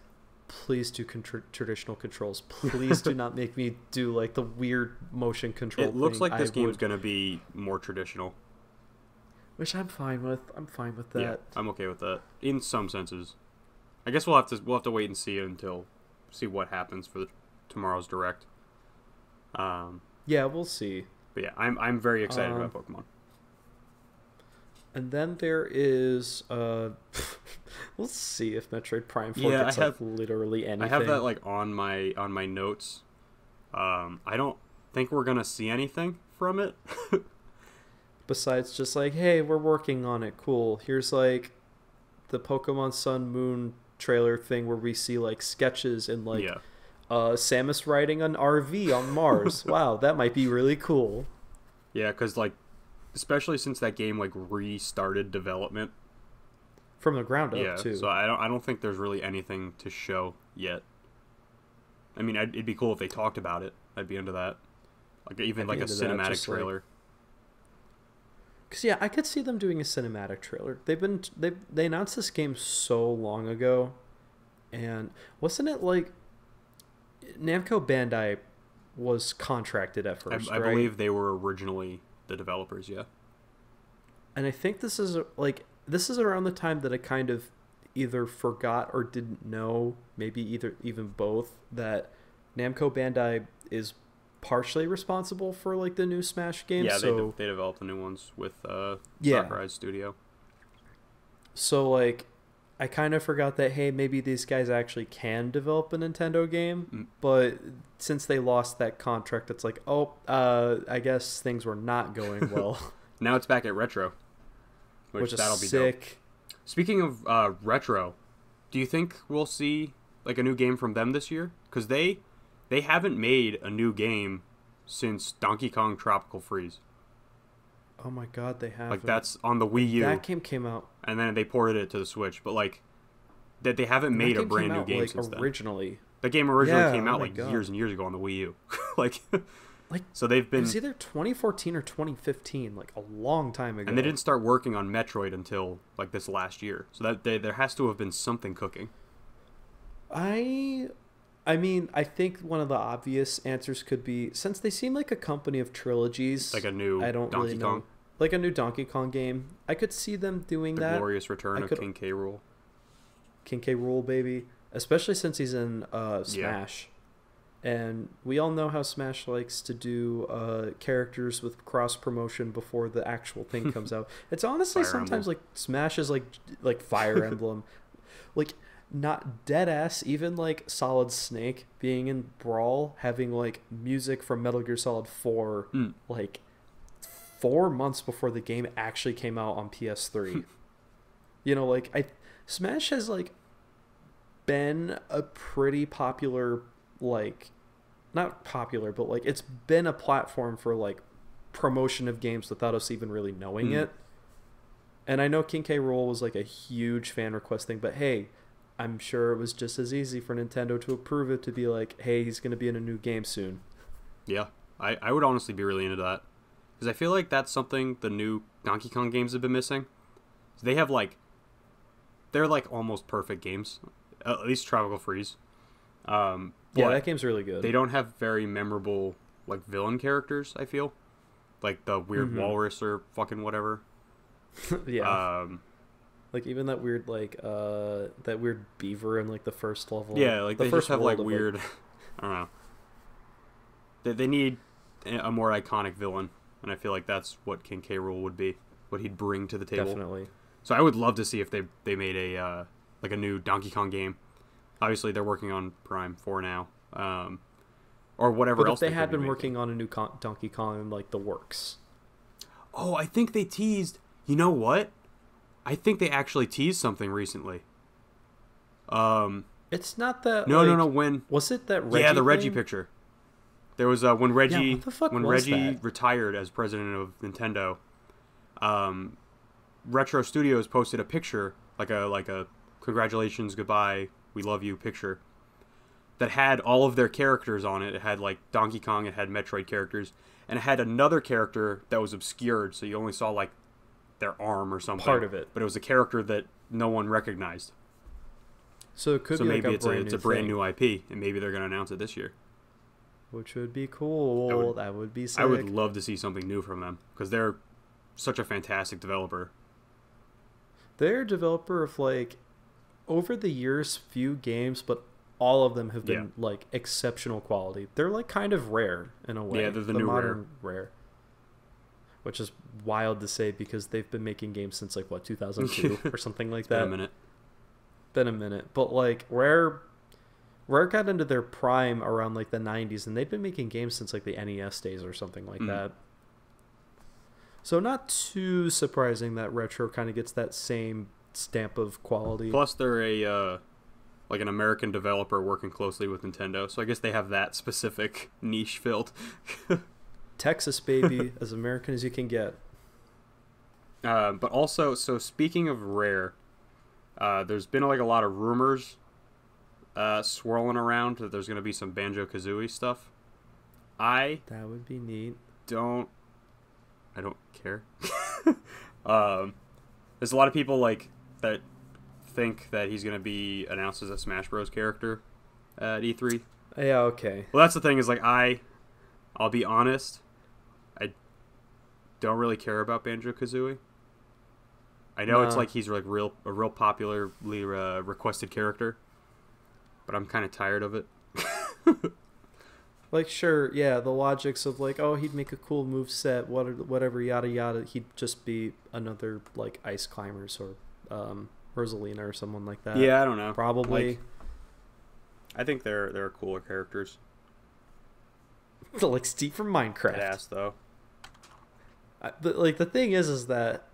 Speaker 2: please do contr traditional controls. Please do not make me do like the weird motion control.
Speaker 1: It looks
Speaker 2: thing.
Speaker 1: like this
Speaker 2: I
Speaker 1: game's
Speaker 2: would-
Speaker 1: gonna be more traditional.
Speaker 2: Which I'm fine with. I'm fine with that.
Speaker 1: Yeah, I'm okay with that in some senses. I guess we'll have to we'll have to wait and see until see what happens for the, tomorrow's direct. Um,
Speaker 2: Yeah, we'll see.
Speaker 1: but yeah, I'm I'm very excited
Speaker 2: Um,
Speaker 1: about Pokemon.
Speaker 2: And then there is uh we'll see if Metroid Prime 4
Speaker 1: Yeah, I have-
Speaker 2: literally anything.
Speaker 1: I have that like on my on my notes. Um, I don't think we're gonna see anything from it.
Speaker 2: besides just like, hey, we're working on it. Cool. Here's like the Pokemon Sun Moon trailer thing where we see like sketches and like
Speaker 1: yeah,
Speaker 2: uh Samus riding an RV on Mars. wow, that might be really cool.
Speaker 1: yeah, because like, especially since that game like restarted development.
Speaker 2: From the ground up
Speaker 1: yeah,
Speaker 2: too.
Speaker 1: so I don't I don't think there's really anything to show yet. I mean, I'd, it'd be cool if they talked about it. I'd be into that. Like even
Speaker 2: I'd
Speaker 1: like a cinematic
Speaker 2: just, like-
Speaker 1: trailer.
Speaker 2: Cause yeah, I could see them doing a cinematic trailer. They've been they they announced this game so long ago, and wasn't it like Namco Bandai was contracted at
Speaker 1: I,
Speaker 2: first,
Speaker 1: I
Speaker 2: right?
Speaker 1: believe they were originally the developers. Yeah.
Speaker 2: and I think this is like this is around the time that I kind of either forgot or didn't know, maybe either even both, that Namco Bandai is partially responsible for like the new Smash games.
Speaker 1: Yeah, they,
Speaker 2: so
Speaker 1: de- they developed the new ones with uh,
Speaker 2: Yeah.
Speaker 1: Sakurai's studio.
Speaker 2: so like I kind of forgot that hey maybe these guys actually can develop a Nintendo game,
Speaker 1: Mm.
Speaker 2: but since they lost that contract, it's like oh uh, I guess things were not going well,
Speaker 1: Now it's back at retro, which,
Speaker 2: which, is
Speaker 1: that'll be dope.
Speaker 2: sick.
Speaker 1: Speaking of uh, retro, do you think we'll see like a new game from them this year? Because they they haven't made a new game since Donkey Kong Tropical Freeze.
Speaker 2: Oh my god, they have
Speaker 1: Like that's on the Wii U,
Speaker 2: that game came out.
Speaker 1: and then they ported it to the Switch. But like that they haven't made a brand new
Speaker 2: out,
Speaker 1: game
Speaker 2: like,
Speaker 1: since then.
Speaker 2: originally.
Speaker 1: The game originally
Speaker 2: Yeah,
Speaker 1: came
Speaker 2: oh
Speaker 1: out
Speaker 2: my
Speaker 1: like
Speaker 2: God.
Speaker 1: years and years ago on the Wii U. like
Speaker 2: Like
Speaker 1: so they've
Speaker 2: It
Speaker 1: been
Speaker 2: was either 2014 or 2015, like a long time ago.
Speaker 1: and they didn't start working on Metroid until like this last year. So that they, there has to have been something cooking.
Speaker 2: I, I mean, I think one of the obvious answers could be since they seem like a company of trilogies.
Speaker 1: Like a new
Speaker 2: I don't
Speaker 1: Donkey
Speaker 2: really
Speaker 1: Kong,
Speaker 2: know, like a new Donkey Kong game. I could see them doing
Speaker 1: the
Speaker 2: that.
Speaker 1: glorious return
Speaker 2: I
Speaker 1: of
Speaker 2: could-
Speaker 1: King K. Rool.
Speaker 2: King K. Rool, baby, especially since he's in uh,
Speaker 1: Yeah.
Speaker 2: Smash. And we all know how Smash likes to do uh, characters with cross promotion before the actual thing comes out. It's honestly
Speaker 1: Fire
Speaker 2: sometimes like Smash is like like Fire Emblem, like not dead ass. Even like Solid Snake being in Brawl, having like music from Metal Gear Solid Four,
Speaker 1: Mm.
Speaker 2: like four months before the game actually came out on PS3. you know, like I Smash has like been a pretty popular like not popular, but like it's been a platform for like promotion of games without us even really knowing
Speaker 1: Hmm.
Speaker 2: it. And I know King K. Rool was like a huge fan request thing, but hey, I'm sure it was just as easy for Nintendo to approve it to be like, hey, he's gonna be in a new game soon.
Speaker 1: Yeah, I, I would honestly be really into that because I feel like that's something the new Donkey Kong games have been missing. They have like they're like almost perfect games, at least Tropical Freeze. Um,
Speaker 2: Yeah, that game's really good.
Speaker 1: they don't have very memorable like villain characters. I feel like the weird
Speaker 2: Mhm.
Speaker 1: walrus or fucking whatever.
Speaker 2: yeah.
Speaker 1: Um,
Speaker 2: like even that weird like uh that weird beaver in like the first level.
Speaker 1: yeah, like
Speaker 2: the
Speaker 1: they
Speaker 2: first
Speaker 1: just have like
Speaker 2: of,
Speaker 1: weird. I don't know. They they need a more iconic villain, and I feel like that's what King K. Rool would be. What he'd bring to the table.
Speaker 2: definitely.
Speaker 1: So I would love to see if they they made a uh, like a new Donkey Kong game. Obviously, they're working on Prime Four now, um, or whatever
Speaker 2: But if
Speaker 1: else
Speaker 2: they
Speaker 1: could
Speaker 2: had been
Speaker 1: making.
Speaker 2: working on a new Con- Donkey Kong like the works.
Speaker 1: Oh, I think they teased. You know what? I think they actually teased something recently. Um,
Speaker 2: It's not that.
Speaker 1: no, no,
Speaker 2: like-
Speaker 1: no. When
Speaker 2: Was it that Reggie?
Speaker 1: yeah, the Reggie
Speaker 2: thing?
Speaker 1: picture. There was uh, when Reggie
Speaker 2: the fuck
Speaker 1: when Reggie
Speaker 2: that?
Speaker 1: retired as president of Nintendo. Um, Retro Studios posted a picture, like a like a congratulations, goodbye, we love you picture, that had all of their characters on it. It had like Donkey Kong, it had Metroid characters, and it had another character that was obscured, so you only saw like their arm or something.
Speaker 2: Part of it.
Speaker 1: but it was a character that no one recognized.
Speaker 2: So it could
Speaker 1: so
Speaker 2: be
Speaker 1: maybe
Speaker 2: like a
Speaker 1: it's
Speaker 2: brand
Speaker 1: a it's a brand
Speaker 2: thing,
Speaker 1: new IP, and maybe they're gonna announce it this year.
Speaker 2: which would be cool.
Speaker 1: would-
Speaker 2: that would be sick.
Speaker 1: I would love to see something new from them because they're such a fantastic developer.
Speaker 2: They're a developer of like over the years few games, but all of them have been
Speaker 1: Yeah.
Speaker 2: like exceptional quality. They're like kind of rare in a way.
Speaker 1: Yeah, they're the new
Speaker 2: modern rare. Which is wild to say because they've been making games since like what 2002 or something like
Speaker 1: It's been
Speaker 2: that.
Speaker 1: a minute.
Speaker 2: Been a minute, but like Rare, Rare got into their prime around like the 90s, and they've been making games since like the NES days or something like
Speaker 1: Mm.
Speaker 2: that. So not too surprising that Retro kind of gets that same stamp of quality.
Speaker 1: Plus, they're a uh, like an American developer working closely with Nintendo, so I guess they have that specific niche filled.
Speaker 2: Texas baby, as American as you can get.
Speaker 1: Uh, but also, so speaking of Rare, uh, there's been like a lot of rumors uh, swirling around that there's going to be some Banjo Kazooie stuff. I
Speaker 2: That would be neat.
Speaker 1: don't I don't care. um, there's a lot of people like that think that he's gonna be announced as a Smash Bros character at E E3.
Speaker 2: Yeah, okay.
Speaker 1: Well, that's the thing is like I, I'll be honest, don't really care about Banjo Kazooie. I know it's like he's like real a real popularly uh, requested character, but I'm kind of tired of it.
Speaker 2: Like, sure, yeah, the logics of like, oh, he'd make a cool move set, whatever, yada yada. He'd just be another like ice climbers or um, Rosalina or someone like that.
Speaker 1: yeah, I don't know.
Speaker 2: probably.
Speaker 1: Like, I think they're they're cooler characters.
Speaker 2: Like, Steve from Minecraft.
Speaker 1: Badass though.
Speaker 2: I- the, like the thing is, is that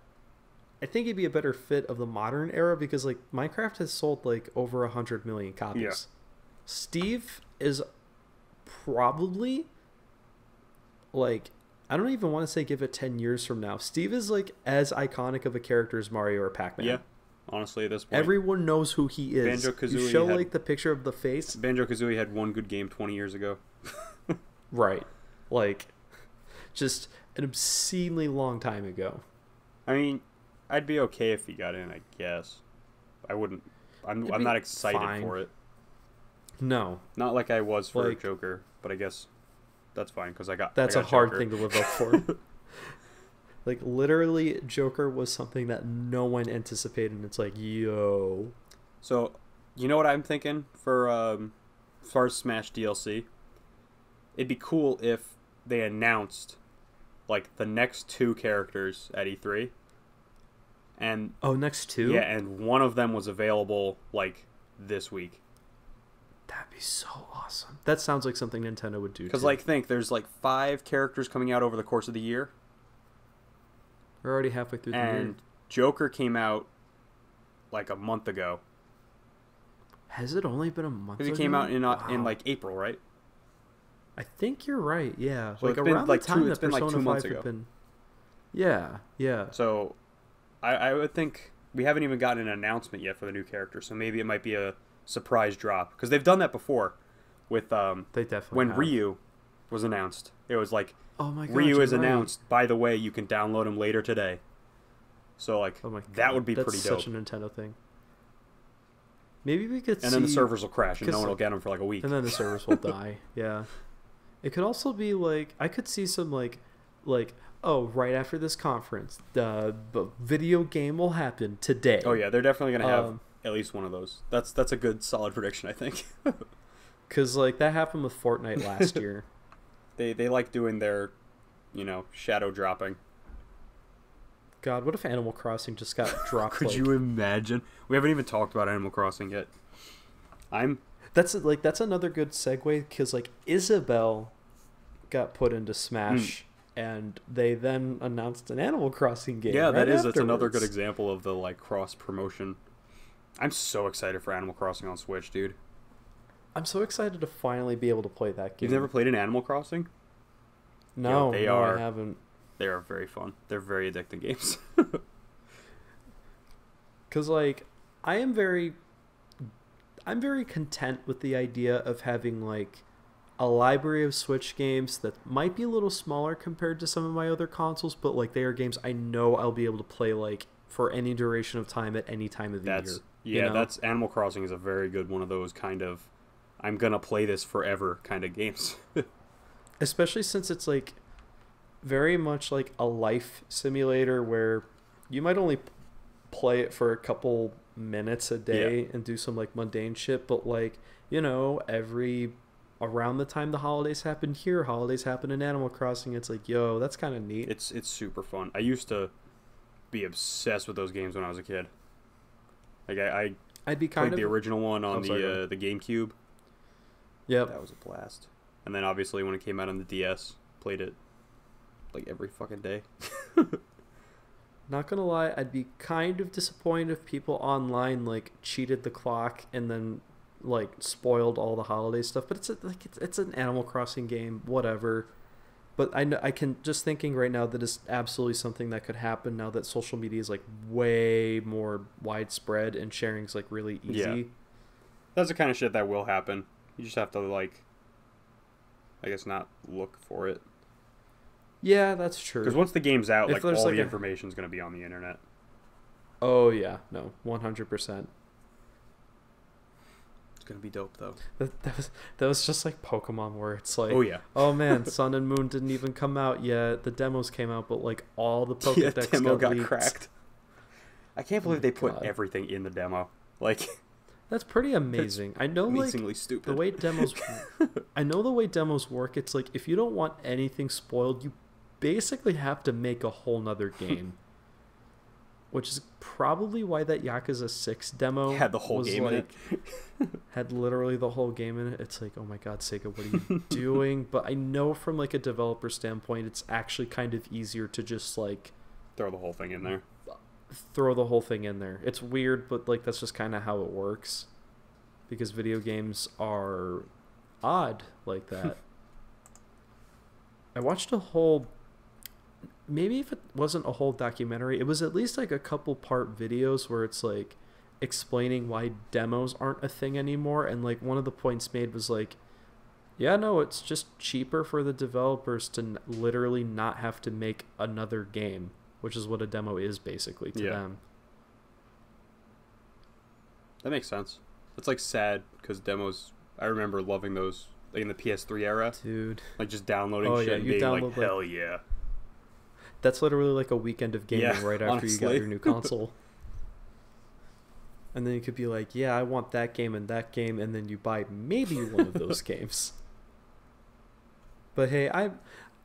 Speaker 2: I think it'd be a better fit of the modern era because like Minecraft has sold like over a hundred million copies.
Speaker 1: Yeah.
Speaker 2: Steve is probably like I don't even want to say give it ten years from now. Steve is like as iconic of a character as Mario or Pac-Man.
Speaker 1: Yeah, honestly, at this point,
Speaker 2: Everyone knows who he is.
Speaker 1: Banjo-Kazooie
Speaker 2: you show
Speaker 1: had-
Speaker 2: like the picture of the face,
Speaker 1: Banjo Kazooie had one good game 20 years ago.
Speaker 2: right? Like, just an obscenely long time ago.
Speaker 1: I mean, I'd be okay if he got in. I guess. I wouldn't. I'm
Speaker 2: It'd
Speaker 1: I'm not excited
Speaker 2: fine.
Speaker 1: for it.
Speaker 2: No,
Speaker 1: Not like I was for
Speaker 2: Like-
Speaker 1: Joker, but I guess that's fine because I got. I
Speaker 2: That's a hard
Speaker 1: Joker.
Speaker 2: thing to live up for. like literally, Joker was something that no one anticipated. And it's like, yo,
Speaker 1: So, you know what I'm thinking for um, as far as Smash DLC? It'd be cool if they announced like the next two characters at E3, and
Speaker 2: oh, next two.
Speaker 1: yeah, and one of them was available like this week.
Speaker 2: that'd be so awesome. That sounds like something Nintendo would do.
Speaker 1: Because like, think there's like five characters coming out over the course of the year,
Speaker 2: we're already halfway through the year. and.
Speaker 1: Joker came out like a month ago.
Speaker 2: Has it only been a month?
Speaker 1: Because it came out in uh, in like April, right?
Speaker 2: I think you're right. Yeah,
Speaker 1: So
Speaker 2: like
Speaker 1: it's been,
Speaker 2: around
Speaker 1: like,
Speaker 2: the
Speaker 1: two-
Speaker 2: time
Speaker 1: it's
Speaker 2: that
Speaker 1: been, like,
Speaker 2: Persona
Speaker 1: two months
Speaker 2: 5 had
Speaker 1: ago.
Speaker 2: been. Yeah, yeah.
Speaker 1: So, I, I would think we haven't even gotten an announcement yet for the new character. So maybe it might be a surprise drop because they've done that before with um
Speaker 2: They definitely
Speaker 1: when
Speaker 2: have.
Speaker 1: Ryu was announced. It was like
Speaker 2: Oh my god,
Speaker 1: Ryu is
Speaker 2: right.
Speaker 1: announced. By the way, you can download him later today. So like
Speaker 2: Oh my god,
Speaker 1: that would be
Speaker 2: that's
Speaker 1: pretty dope.
Speaker 2: such a Nintendo thing. Maybe we could
Speaker 1: and
Speaker 2: see
Speaker 1: then the servers will crash and no one will get them for like a week.
Speaker 2: and then the servers will die. Yeah, it could also be like I could see some like like oh right after this conference the b- video game will happen today.
Speaker 1: Oh yeah, they're definitely gonna have
Speaker 2: Um,
Speaker 1: at least one of those. That's that's a good solid prediction, I think.
Speaker 2: because like that happened with Fortnite last year.
Speaker 1: they they like doing their, you know, shadow dropping.
Speaker 2: God, what if Animal Crossing just got dropped?
Speaker 1: Could
Speaker 2: like,
Speaker 1: you imagine? We haven't even talked about Animal Crossing yet. I'm
Speaker 2: That's like that's another good segue because like Isabelle got put into Smash, hmm. and they then announced an Animal Crossing game.
Speaker 1: Yeah, that
Speaker 2: right
Speaker 1: is that's another good example of the like cross promotion. I'm so excited for Animal Crossing on Switch, dude.
Speaker 2: I'm so excited to finally be able to play that game.
Speaker 1: You've never played an Animal Crossing?
Speaker 2: No,
Speaker 1: they
Speaker 2: no,
Speaker 1: are-
Speaker 2: I haven't.
Speaker 1: They are very fun. They're very addicting games.
Speaker 2: Cause like I am very, I'm very content with the idea of having like a library of Switch games that might be a little smaller compared to some of my other consoles, but like they are games I know I'll be able to play like for any duration of time at any time of the
Speaker 1: that's
Speaker 2: year.
Speaker 1: yeah,
Speaker 2: you know?
Speaker 1: that's Animal Crossing is a very good one of those kind of I'm gonna play this forever kind of games.
Speaker 2: especially since it's like very much like a life simulator where you might only play it for a couple minutes a day and do some like mundane shit but like you know every around the time the holidays happen here holidays happen in animal crossing it's like yo that's kind of neat
Speaker 1: it's it's super fun. I used to be obsessed with those games when I was a kid. Like I, I
Speaker 2: i'd be kind
Speaker 1: played
Speaker 2: of
Speaker 1: the original one on
Speaker 2: I'm
Speaker 1: the
Speaker 2: ahead.
Speaker 1: uh, the GameCube.
Speaker 2: yep
Speaker 1: That was a blast. And then obviously when it came out on the DS, played it like every fucking day.
Speaker 2: not gonna lie i'd be kind of disappointed if people online like cheated the clock and then like spoiled all the holiday stuff but it's a, like it's, it's an animal crossing game whatever but I, know, I can just thinking right now that is absolutely something that could happen now that social media is like way more widespread and sharing's like really easy
Speaker 1: Yeah. That's the kind of shit that will happen. You just have to like I guess not look for it.
Speaker 2: Yeah that's true
Speaker 1: Because once the game's out,
Speaker 2: If
Speaker 1: like all
Speaker 2: like,
Speaker 1: the
Speaker 2: a-
Speaker 1: information's gonna be on the internet.
Speaker 2: oh yeah no 100%
Speaker 1: It's gonna be dope though.
Speaker 2: That, that was that was just like Pokemon, where it's like,
Speaker 1: oh yeah.
Speaker 2: oh man, Sun and Moon didn't even come out yet. The demos came out, but like all the
Speaker 1: yeah,
Speaker 2: Pokedex
Speaker 1: demo
Speaker 2: got,
Speaker 1: got cracked. I can't
Speaker 2: Oh
Speaker 1: believe
Speaker 2: my
Speaker 1: they put
Speaker 2: God.
Speaker 1: everything in the demo. Like
Speaker 2: That's pretty amazing. I know, like
Speaker 1: stupid.
Speaker 2: the way demos, I know the way demos work. It's like if you don't want anything spoiled, you basically have to make a whole nother game. Which is probably why that Yakuza Six demo
Speaker 1: had the whole game in it.
Speaker 2: had literally the whole game in it. It's like, oh my god, Sega, what are you doing? But I know from like a developer standpoint, it's actually kind of easier to just like
Speaker 1: Throw the whole thing in there.
Speaker 2: throw the whole thing in there. It's weird, but like that's just kind of how it works. Because video games are odd like that. I watched a whole maybe if it wasn't a whole documentary, it was at least like a couple part videos where it's like explaining why demos aren't a thing anymore and like one of the points made was like yeah, no, it's just cheaper for the developers to n- literally not have to make another game, which is what a demo is basically to
Speaker 1: Yeah.
Speaker 2: them.
Speaker 1: That makes sense. It's like sad because demos. I remember loving those like in the PS3 era,
Speaker 2: Dude,
Speaker 1: like just downloading
Speaker 2: Oh,
Speaker 1: shit
Speaker 2: yeah,
Speaker 1: and
Speaker 2: you
Speaker 1: being like,
Speaker 2: like-
Speaker 1: hell yeah.
Speaker 2: That's literally like a weekend of gaming
Speaker 1: Yeah,
Speaker 2: right after you got your new console. and then you could be like, yeah, I want that game and that game, and then you buy maybe one of those games. But hey, I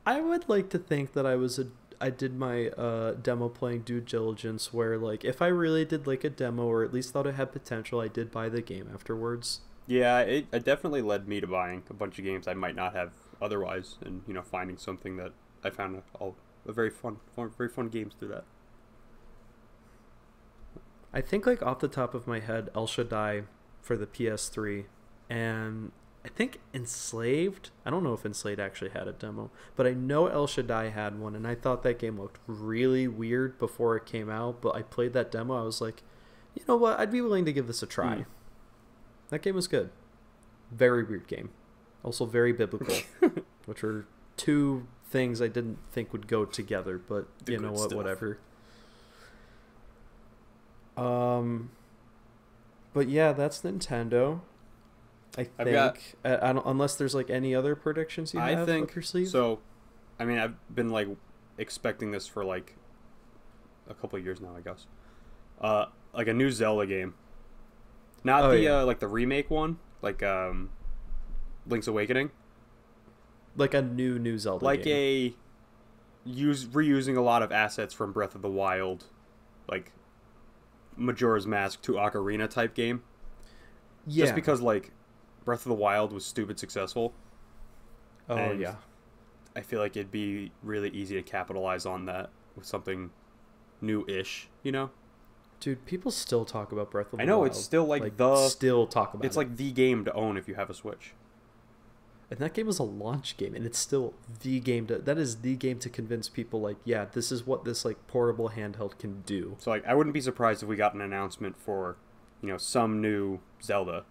Speaker 2: I would like to think that I was a I did my uh, demo playing due diligence where like if I really did like a demo or at least thought it had potential, I did buy the game afterwards.
Speaker 1: Yeah, it, it definitely led me to buying a bunch of games I might not have otherwise, and you know finding something that I found a, a, very fun, fun, very fun games through that.
Speaker 2: I think like off the top of my head, El Shaddai for the PS3, and I think Enslaved. I don't know if Enslaved actually had a demo, but I know El Shaddai had one, and I thought that game looked really weird before it came out. But I played that demo, I was like, you know what? I'd be willing to give this a try.
Speaker 1: Hmm.
Speaker 2: That game was good. Very weird game, also very biblical, which are two things I didn't think would go together. But
Speaker 1: The
Speaker 2: you know what?
Speaker 1: stuff.
Speaker 2: Whatever. Um, but yeah, that's Nintendo. I think.
Speaker 1: Got-
Speaker 2: I, I don't, unless there's like any other predictions you
Speaker 1: I
Speaker 2: have
Speaker 1: think
Speaker 2: up your sleeve.
Speaker 1: so. I mean, I've been like expecting this for like a couple of years now, I guess. Uh, like a new Zelda game, not
Speaker 2: Oh,
Speaker 1: the
Speaker 2: yeah.
Speaker 1: uh, like the remake one, like um, Link's Awakening,
Speaker 2: like a new new Zelda.
Speaker 1: like
Speaker 2: game.
Speaker 1: a use reusing a lot of assets from Breath of the Wild, like Majora's Mask to Ocarina type game.
Speaker 2: yeah.
Speaker 1: Just because like Breath of the Wild was stupid successful,
Speaker 2: oh yeah.
Speaker 1: I feel like it'd be really easy to capitalize on that with something new-ish, you know?
Speaker 2: Dude, people still talk about Breath of the Wild.
Speaker 1: I know
Speaker 2: Wild.
Speaker 1: it's still like, the
Speaker 2: still talk about
Speaker 1: it's
Speaker 2: it.
Speaker 1: like the game to own if you have a Switch.
Speaker 2: And that game was a launch game and it's still the game to that is the game to convince people like yeah this is what this like portable handheld can do
Speaker 1: So like I wouldn't be surprised if we got an announcement for, you know, some new Zelda.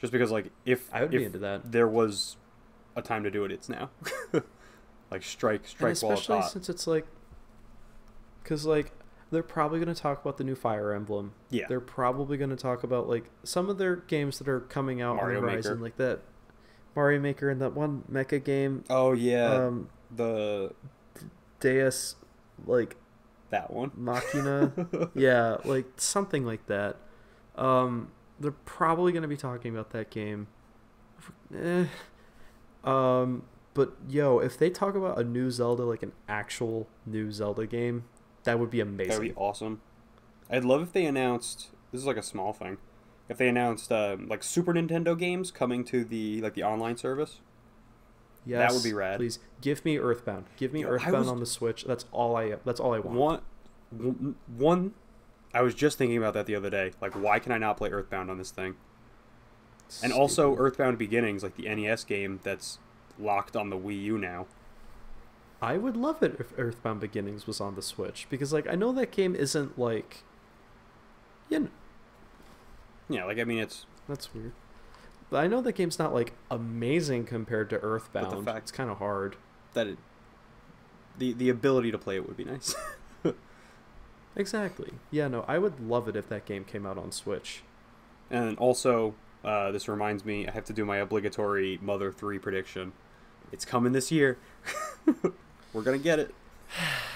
Speaker 1: Just because like if
Speaker 2: I would
Speaker 1: if
Speaker 2: be into that
Speaker 1: there was a time to do it, it's now. like strike
Speaker 2: and
Speaker 1: strike while it's hot.
Speaker 2: since it's like because like they're probably going to talk about the new fire emblem
Speaker 1: Yeah.
Speaker 2: they're probably going to talk about like some of their games that are coming out
Speaker 1: Mario
Speaker 2: on the horizon
Speaker 1: Maker.
Speaker 2: like that mario maker and that one mecha game
Speaker 1: Oh yeah.
Speaker 2: um
Speaker 1: the
Speaker 2: deus like
Speaker 1: that one.
Speaker 2: machina yeah like something like that um they're probably going to be talking about that game eh. um but yo if they talk about a new zelda like an actual new zelda game that would be amazing
Speaker 1: That would be awesome. I'd love if they announced. This is like a small thing. If they announced um, like Super Nintendo games coming to the like the online service.
Speaker 2: yes,
Speaker 1: that would be rad.
Speaker 2: please give me earthbound give me
Speaker 1: Yo,
Speaker 2: earthbound
Speaker 1: was-
Speaker 2: on the switch that's all i that's all i want
Speaker 1: One, one, one. I was just thinking about that the other day. Like, why can I not play Earthbound on this thing? And also Earthbound Beginnings, like the NES game that's locked on the Wii U now.
Speaker 2: I would love it if Earthbound Beginnings was on the Switch because like I know that game isn't like you know,
Speaker 1: Yeah, like I mean, it's
Speaker 2: that's weird. But I know that game's not like amazing compared to Earthbound.
Speaker 1: But the fact-
Speaker 2: it's kind of hard.
Speaker 1: that it, the the ability to play it would be nice.
Speaker 2: Exactly. Yeah, no, I would love it if that game came out on Switch.
Speaker 1: and also, uh, this reminds me, I have to do my obligatory Mother 3 prediction. It's coming this year. We're going to get it.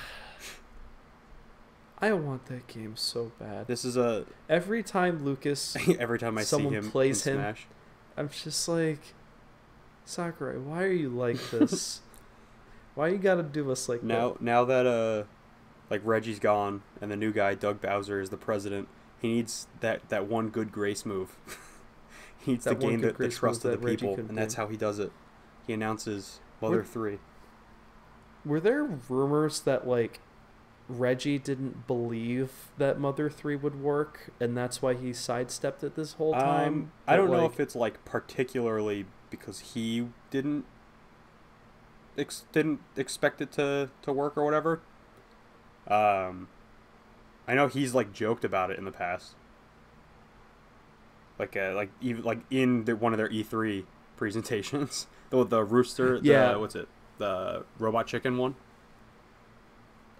Speaker 2: I want that game so bad.
Speaker 1: This is a.
Speaker 2: Every time Lucas,
Speaker 1: Every time I
Speaker 2: Someone
Speaker 1: see him
Speaker 2: plays
Speaker 1: in
Speaker 2: him.
Speaker 1: Smash.
Speaker 2: I'm just like, Sakurai, why are you like this? why you gotta do us like
Speaker 1: Now, now that uh, like Reggie's gone and the new guy Doug Bowser is the president, he needs that that one good grace move. he needs
Speaker 2: That
Speaker 1: to gain the, the trust of the people, and that's how he does it. He announces Mother Three.
Speaker 2: Were there rumors that like Reggie didn't believe that Mother Three would work, and that's why he sidestepped it this whole time?
Speaker 1: Um, I don't know if it's like particularly because he didn't ex- didn't expect it to to work or whatever. Um, I know he's like joked about it in the past. Like uh, like even like in the, one of their E three presentations, the the rooster, the,
Speaker 2: Yeah.
Speaker 1: what's it, the robot chicken one,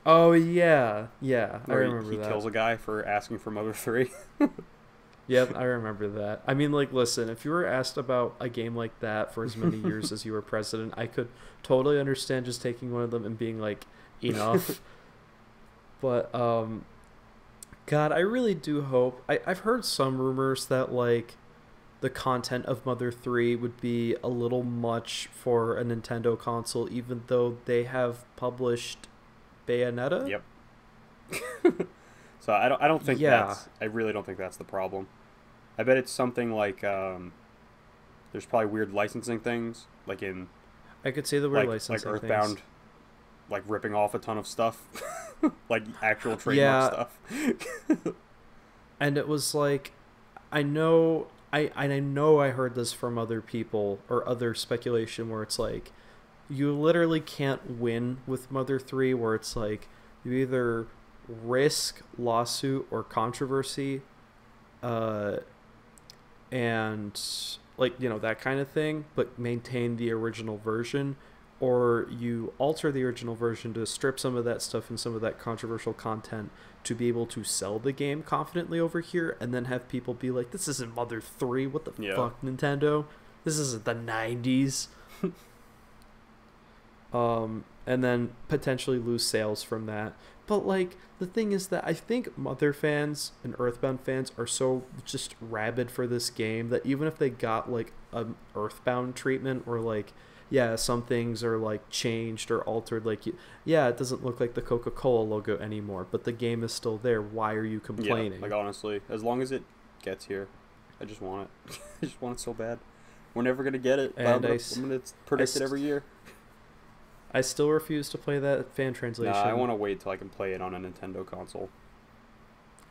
Speaker 2: Oh yeah, yeah, I
Speaker 1: where he-
Speaker 2: remember
Speaker 1: he,
Speaker 2: that.
Speaker 1: kills a guy for asking for Mother three.
Speaker 2: Yep, I remember that. I mean, like, listen, if you were asked about a game like that for as many years as you were president, I could totally understand just taking one of them and being like, enough. but, um, God, I really do hope. I, I've heard some rumors that, like, the content of Mother 3 would be a little much for a Nintendo console, even though they have published Bayonetta.
Speaker 1: Yep. so I don't I don't think
Speaker 2: Yeah.
Speaker 1: that's I really don't think that's the problem. I bet it's something like um, there's probably weird licensing things like in
Speaker 2: I could say the word
Speaker 1: like like Earthbound,
Speaker 2: things.
Speaker 1: like ripping off a ton of stuff, like actual trademark
Speaker 2: Yeah.
Speaker 1: stuff.
Speaker 2: and it was like i know i and i know i heard this from other people or other speculation where it's like you literally can't win with mother 3 where it's like you either risk lawsuit or controversy uh and like you know that kind of thing but maintain the original version or you alter the original version to strip some of that stuff and some of that controversial content to be able to sell the game confidently over here and then have people be like this isn't mother 3 what the
Speaker 1: Yeah.
Speaker 2: fuck nintendo? This isn't the 90s um and then potentially lose sales from that but like the thing is that i think mother fans and earthbound fans are so just rabid for this game that even if they got like an earthbound treatment or like yeah some things are like changed or altered like yeah it doesn't look like the coca-cola logo anymore but the game is still there why are you complaining
Speaker 1: Yeah, like honestly, as long as it gets here, I just want it. I just want it so bad. We're never gonna get it. but I'm
Speaker 2: And I
Speaker 1: I'm gonna predict
Speaker 2: s-
Speaker 1: it every year.
Speaker 2: i still refuse to play that fan translation
Speaker 1: Nah, I want to wait till I can play it on a Nintendo console.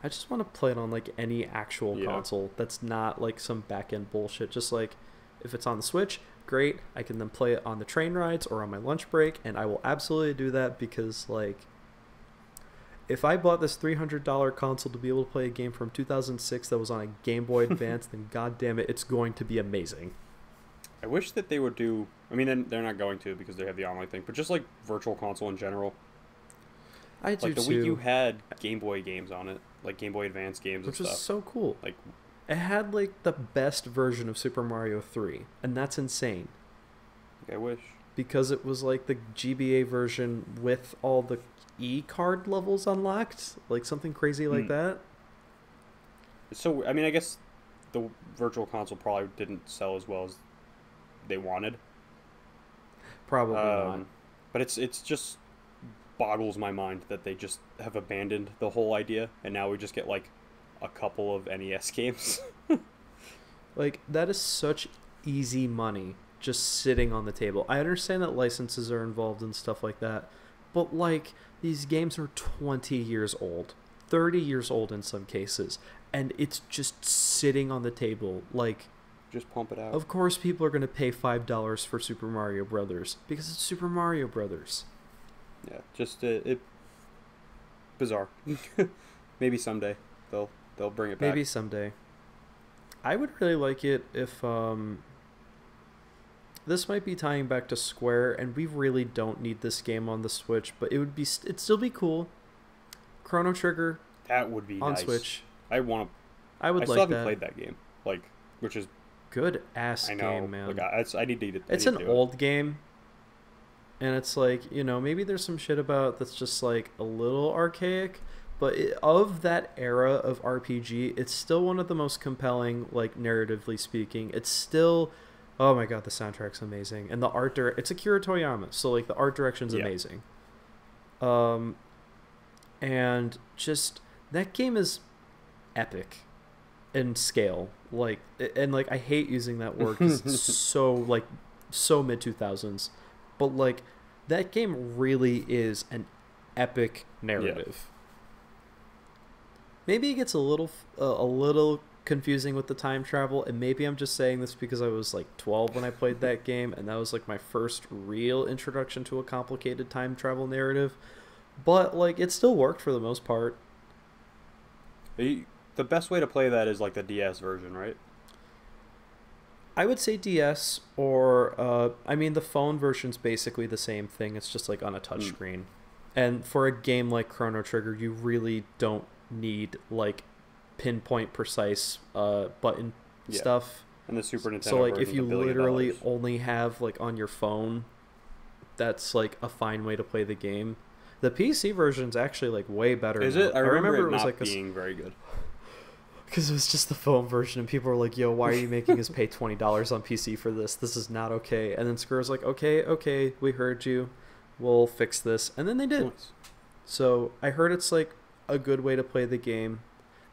Speaker 2: I just want to play it on like any actual
Speaker 1: Yeah.
Speaker 2: console that's not like some back end bullshit. Just like if it's on the Switch, great. I can then play it on the train rides or on my lunch break, and I will absolutely do that because like if I bought this three hundred dollar console to be able to play a game from two thousand six that was on a Game Boy Advance, then god damn it, it's going to be amazing.
Speaker 1: I wish that they would do. I mean, they're not going to because they have the online thing. But just like Virtual Console in general,
Speaker 2: I do
Speaker 1: like the
Speaker 2: too,
Speaker 1: Wii U had Game Boy games on it, like Game Boy Advance games
Speaker 2: which
Speaker 1: and
Speaker 2: was so cool.
Speaker 1: Like,
Speaker 2: It had like the best version of Super Mario three, and that's insane.
Speaker 1: I wish.
Speaker 2: because it was like the GBA version with all the E card levels unlocked, like something crazy like
Speaker 1: Hmm.
Speaker 2: that.
Speaker 1: So I mean, I guess the Virtual Console probably didn't sell as well as they wanted.
Speaker 2: Probably not.
Speaker 1: Um, but it's it's just boggles my mind that they just have abandoned the whole idea, and now we just get like a couple of NES games.
Speaker 2: Like that is such easy money just sitting on the table. I understand that licenses are involved and stuff like that, but like these games are 20 years old, 30 years old in some cases, and it's just sitting on the table like
Speaker 1: just pump it out.
Speaker 2: Of course, people are going to pay five dollars for Super Mario Brothers because it's Super Mario Brothers.
Speaker 1: Yeah, just uh, it bizarre. Maybe someday they'll they'll bring it back.
Speaker 2: Maybe someday. I would really like it if um. This might be tying back to Square, and we really don't need this game on the Switch, but it would be it'd still be cool. Chrono Trigger
Speaker 1: that would be
Speaker 2: on
Speaker 1: nice.
Speaker 2: Switch.
Speaker 1: I want to.
Speaker 2: I would
Speaker 1: I still haven't
Speaker 2: that.
Speaker 1: played that game, like which is
Speaker 2: good ass
Speaker 1: I know.
Speaker 2: game, man.
Speaker 1: Like, I, I need to. I
Speaker 2: it's
Speaker 1: need
Speaker 2: an
Speaker 1: to do it.
Speaker 2: old game and it's like you know maybe there's some shit about that's just like a little archaic but it, of that era of rpg it's still one of the most compelling like narratively speaking it's still oh my god the soundtrack's amazing and the art dir- it's akira toriyama so like the art direction's
Speaker 1: Yeah.
Speaker 2: amazing um and just that game is epic in scale like and like i hate using that word 'cause it's so like so mid 2000s but like that game really is an epic narrative. Maybe it gets a little uh, a little confusing with the time travel and maybe i'm just saying this because i was like 12 when i played that game and that was like my first real introduction to a complicated time travel narrative. But like it still worked for the most part.
Speaker 1: You- The best way to play that is like the DS version, right?
Speaker 2: I would say DS or uh, I mean the phone version's basically the same thing. It's just like on a touchscreen. And for a game like Chrono Trigger, you really don't need like pinpoint precise uh, button
Speaker 1: Yeah.
Speaker 2: stuff.
Speaker 1: And the Super Nintendo.
Speaker 2: so like if you literally
Speaker 1: dollars.
Speaker 2: only have like on your phone, that's like a fine way to play the game. The PC version's actually like way better.
Speaker 1: is
Speaker 2: now.
Speaker 1: it? I remember, it,
Speaker 2: was like a
Speaker 1: being very good.
Speaker 2: Because it was just the phone version, and people were like, "Yo, why are you making us pay twenty dollars on PC for this? This is not okay." And then Square's like, "Okay, okay, we heard you. We'll fix this." And then they did.
Speaker 1: Nice.
Speaker 2: So I heard it's like a good way to play the game,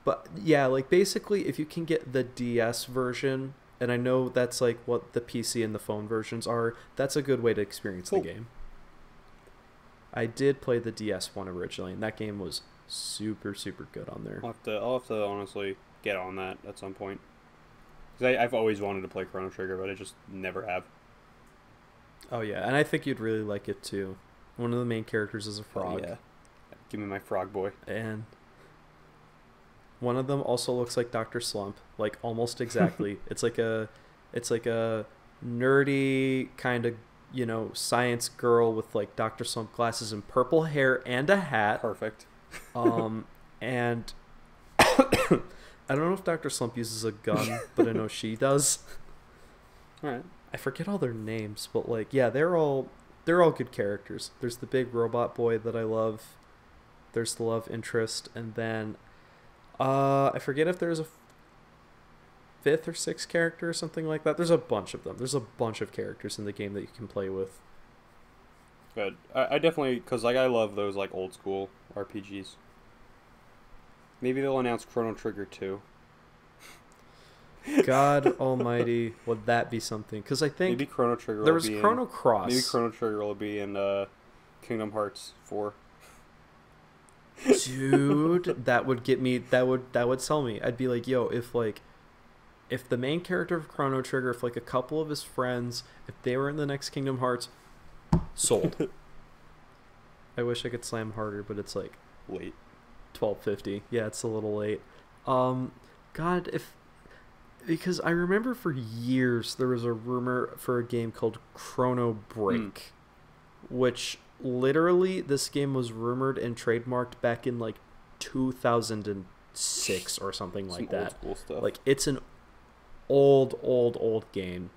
Speaker 2: but yeah, like basically, if you can get the DS version, and I know that's like what the PC and the phone versions are, that's a good way to experience
Speaker 1: Cool.
Speaker 2: the game. I did play the DS one originally, and that game was super super good on there.
Speaker 1: I'll have to. I'll have to honestly get on that at some point. Because I've always wanted to play Chrono Trigger, but I just never have.
Speaker 2: Oh yeah, and I think you'd really like it too. One of the main characters is a
Speaker 1: Oh,
Speaker 2: frog,
Speaker 1: yeah. Give me my frog boy.
Speaker 2: and one of them also looks like Doctor Slump, like almost exactly. it's like a, it's like a nerdy kind of you know science girl with like Doctor Slump glasses and purple hair and a hat.
Speaker 1: Perfect.
Speaker 2: Um, and I don't know if Doctor Slump uses a gun, but I know she does.
Speaker 1: All right.
Speaker 2: I forget all their names, but like yeah, they're all they're all good characters. There's the big robot boy that I love. There's the love interest, and then uh, I forget if there's a fifth or sixth character or something like that. There's a bunch of them. There's a bunch of characters in the game that you can play with.
Speaker 1: Good. I, I definitely because like I love those like old school RPGs. Maybe they'll announce Chrono Trigger too.
Speaker 2: God Almighty, would that be something? Because I think
Speaker 1: Maybe Chrono Trigger.
Speaker 2: there was Chrono
Speaker 1: In,
Speaker 2: Cross.
Speaker 1: maybe Chrono Trigger will be in uh, Kingdom Hearts four.
Speaker 2: dude that would get me that would that would sell me i'd be like yo if like if the main character of chrono trigger if like a couple of his friends if they were in the next kingdom hearts sold i wish i could slam harder but it's like
Speaker 1: Late.
Speaker 2: 1250 yeah it's a little late. Um god if because i remember for years there was a rumor for a game called chrono break which literally this game was rumored and trademarked back in like 2006 or something like
Speaker 1: Some
Speaker 2: that.
Speaker 1: school stuff.
Speaker 2: like it's an old old old game.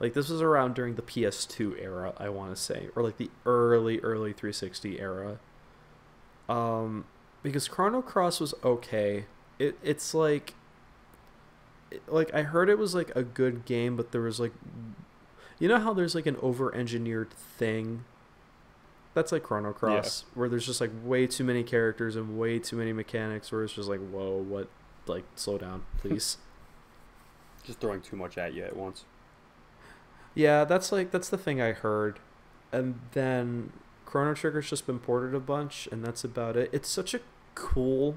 Speaker 2: Like this was around during the ps2 era i want to say or like the early early 360 era. Um because chrono cross was okay it it's like it, like i heard it was like a good game but there was like you know how there's like an over engineered thing that's like chrono cross where there's just like way too many characters and way too many mechanics where it's just like whoa what like slow down please
Speaker 1: just throwing too much at you at once.
Speaker 2: Yeah, that's like that's the thing I heard. And then Chrono Trigger's just been ported a bunch and that's about it. It's such a cool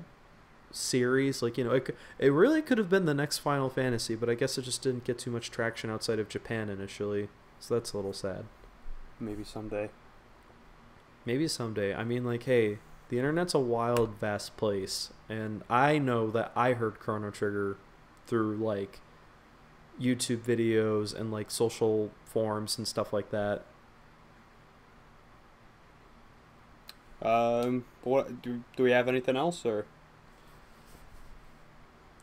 Speaker 2: series like, you know, it, it really could have been the next Final Fantasy, but I guess it just didn't get too much traction outside of Japan initially. So that's a little sad.
Speaker 1: Maybe someday.
Speaker 2: Maybe someday. I mean like, hey, the internet's a wild vast place and I know that I heard Chrono Trigger through like YouTube videos and like social forums and stuff like that.
Speaker 1: Um, what do do we have anything else or?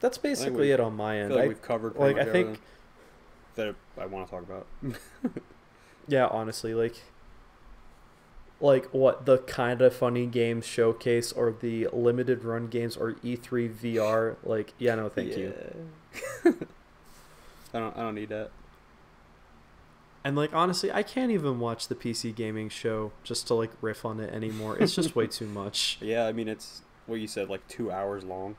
Speaker 2: That's basically
Speaker 1: we-
Speaker 2: it on my
Speaker 1: I
Speaker 2: end.
Speaker 1: feel like
Speaker 2: I,
Speaker 1: we've covered.
Speaker 2: like I think
Speaker 1: that I want to talk about.
Speaker 2: Yeah, honestly, like like what the kind of funny games showcase or the limited run games or E3 VR, like yeah, no, thank you.
Speaker 1: you. I don't. I don't need that.
Speaker 2: And like honestly, I can't even watch the PC gaming show just to like riff on it anymore. It's just way too much.
Speaker 1: Yeah, I mean it's what you said, like two hours long.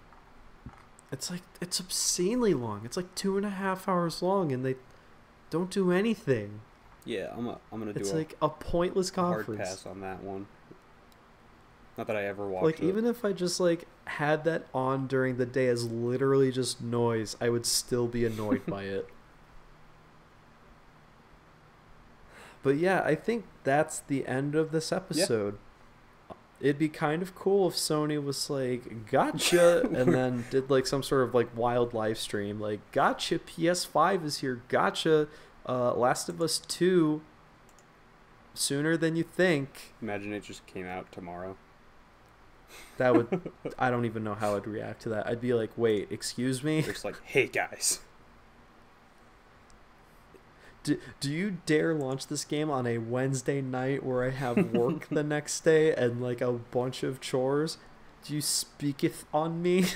Speaker 2: It's like it's obscenely long. It's like two and a half hours long, and they don't do anything.
Speaker 1: Yeah, I'm. A, I'm gonna do
Speaker 2: It's
Speaker 1: a
Speaker 2: like a pointless conference.
Speaker 1: hard pass on that one. Not that I ever watched.
Speaker 2: Like
Speaker 1: it.
Speaker 2: even if I just like had that on during the day as literally just noise, I would still be annoyed by it. But yeah, I think that's the end of this episode. It'd be kind of cool if Sony was like, "Gotcha," and then did like some sort of like wild live stream, like, "Gotcha, PS5 is here. Gotcha, uh, Last of Us Two, sooner than you think."
Speaker 1: Imagine it just came out tomorrow.
Speaker 2: That would I don't even know how I'd react to that. I'd be like, "Wait, excuse me?
Speaker 1: It's like, hey guys,
Speaker 2: Do, do you dare launch this game on a Wednesday night where I have work the next day and like a bunch of chores? Do you speaketh on me?"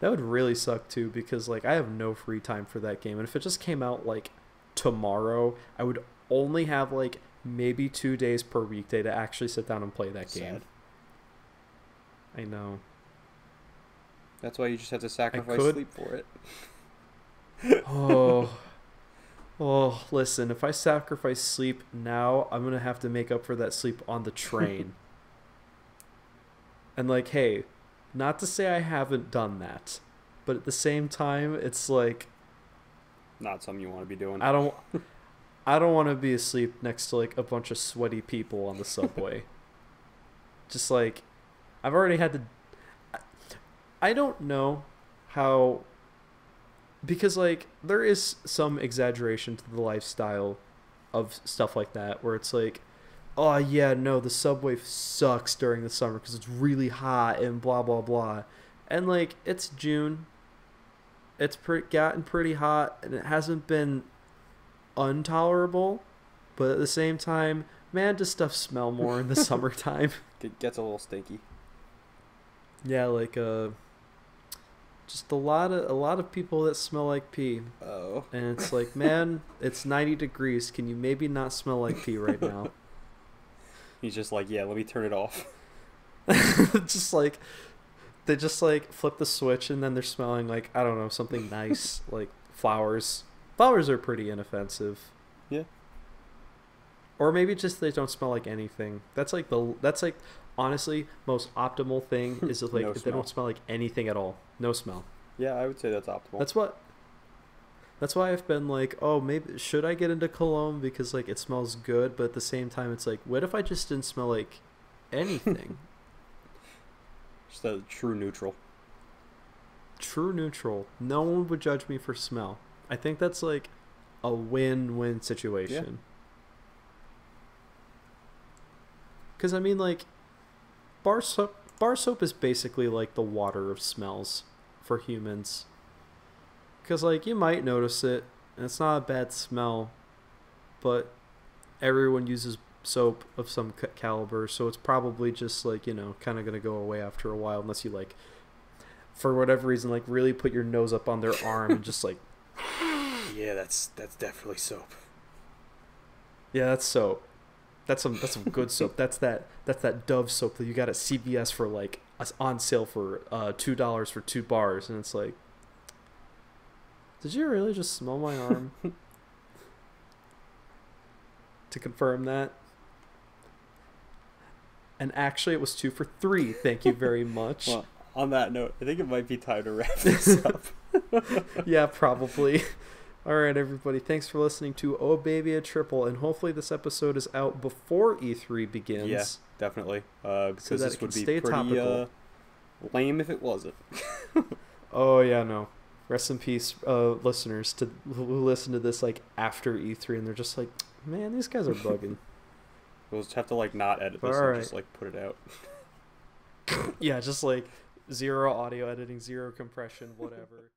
Speaker 2: That would really suck too because like I have no free time for that game and if it just came out like tomorrow, I would only have like maybe 2 days per weekday to actually sit down and play that game. I know.
Speaker 1: That's why you just have to sacrifice sleep for it.
Speaker 2: oh, oh, listen, if I sacrifice sleep now, I'm going to have to make up for that sleep on the train. and, like, hey, not to say I haven't done that, but at the same time, it's like,
Speaker 1: Not something you want to be doing.
Speaker 2: I don't. I don't want to be asleep next to like a bunch of sweaty people on the subway. Just like I've already had to I- I don't know how because like there is some exaggeration to the lifestyle of stuff like that where it's like oh yeah no the subway sucks during the summer because it's really hot and blah blah blah. And like it's june. It's pre- gotten pretty hot and it hasn't been intolerable but at the same time man does stuff smell more in the summertime.
Speaker 1: It gets a little stinky.
Speaker 2: yeah like uh just a lot of a lot of people that smell like pee
Speaker 1: Oh.
Speaker 2: and it's like man it's 90 degrees can you maybe not smell like pee right now
Speaker 1: He's just like, yeah, let me turn it off.
Speaker 2: just like they just like flip the switch and then they're smelling like I don't know something nice like flowers. Flowers are pretty inoffensive.
Speaker 1: Yeah.
Speaker 2: Or maybe just they don't smell like anything. That's like the that's like honestly most optimal thing is if, like
Speaker 1: No
Speaker 2: if they don't smell like anything at all. No smell.
Speaker 1: Yeah, I would say that's optimal.
Speaker 2: That's what that's why I've been like, oh, maybe should I get into cologne because like it smells good, but at the same time it's like, what if I just didn't smell like anything?
Speaker 1: just a true neutral.
Speaker 2: True neutral. No one would judge me for smell. I think that's like a win-win situation. Cuz I mean like bar soap bar soap is basically like the water of smells for humans. Cuz like you might notice it and it's not a bad smell, but everyone uses soap of some ca- caliber, so it's probably just like, you know, kind of going to go away after a while unless you like for whatever reason like really put your nose up on their arm and just like
Speaker 1: Yeah, that's that's definitely soap.
Speaker 2: yeah that's soap that's some that's some good soap. That's that that's that dove soap that you got at cvs for like on sale for uh two dollars for two bars and it's like did you really just smell my arm? To confirm that. And actually it was two for three. Thank you very much.
Speaker 1: Well, on that note, I think it might be time to wrap this up.
Speaker 2: yeah, probably. All right, everybody. Thanks for listening to Oh Baby a Triple, and hopefully this episode is out before E3 begins.
Speaker 1: Yeah. Definitely. Uh, because
Speaker 2: that
Speaker 1: this
Speaker 2: it
Speaker 1: would be pretty
Speaker 2: topical.
Speaker 1: uh, lame if it wasn't.
Speaker 2: Oh yeah, no. Rest in peace, uh, listeners to who listen to this like after E3, and they're just like, man, these guys are bugging.
Speaker 1: We'll just have to like not edit this and just like put it out.
Speaker 2: yeah, just like zero audio editing, zero compression, whatever.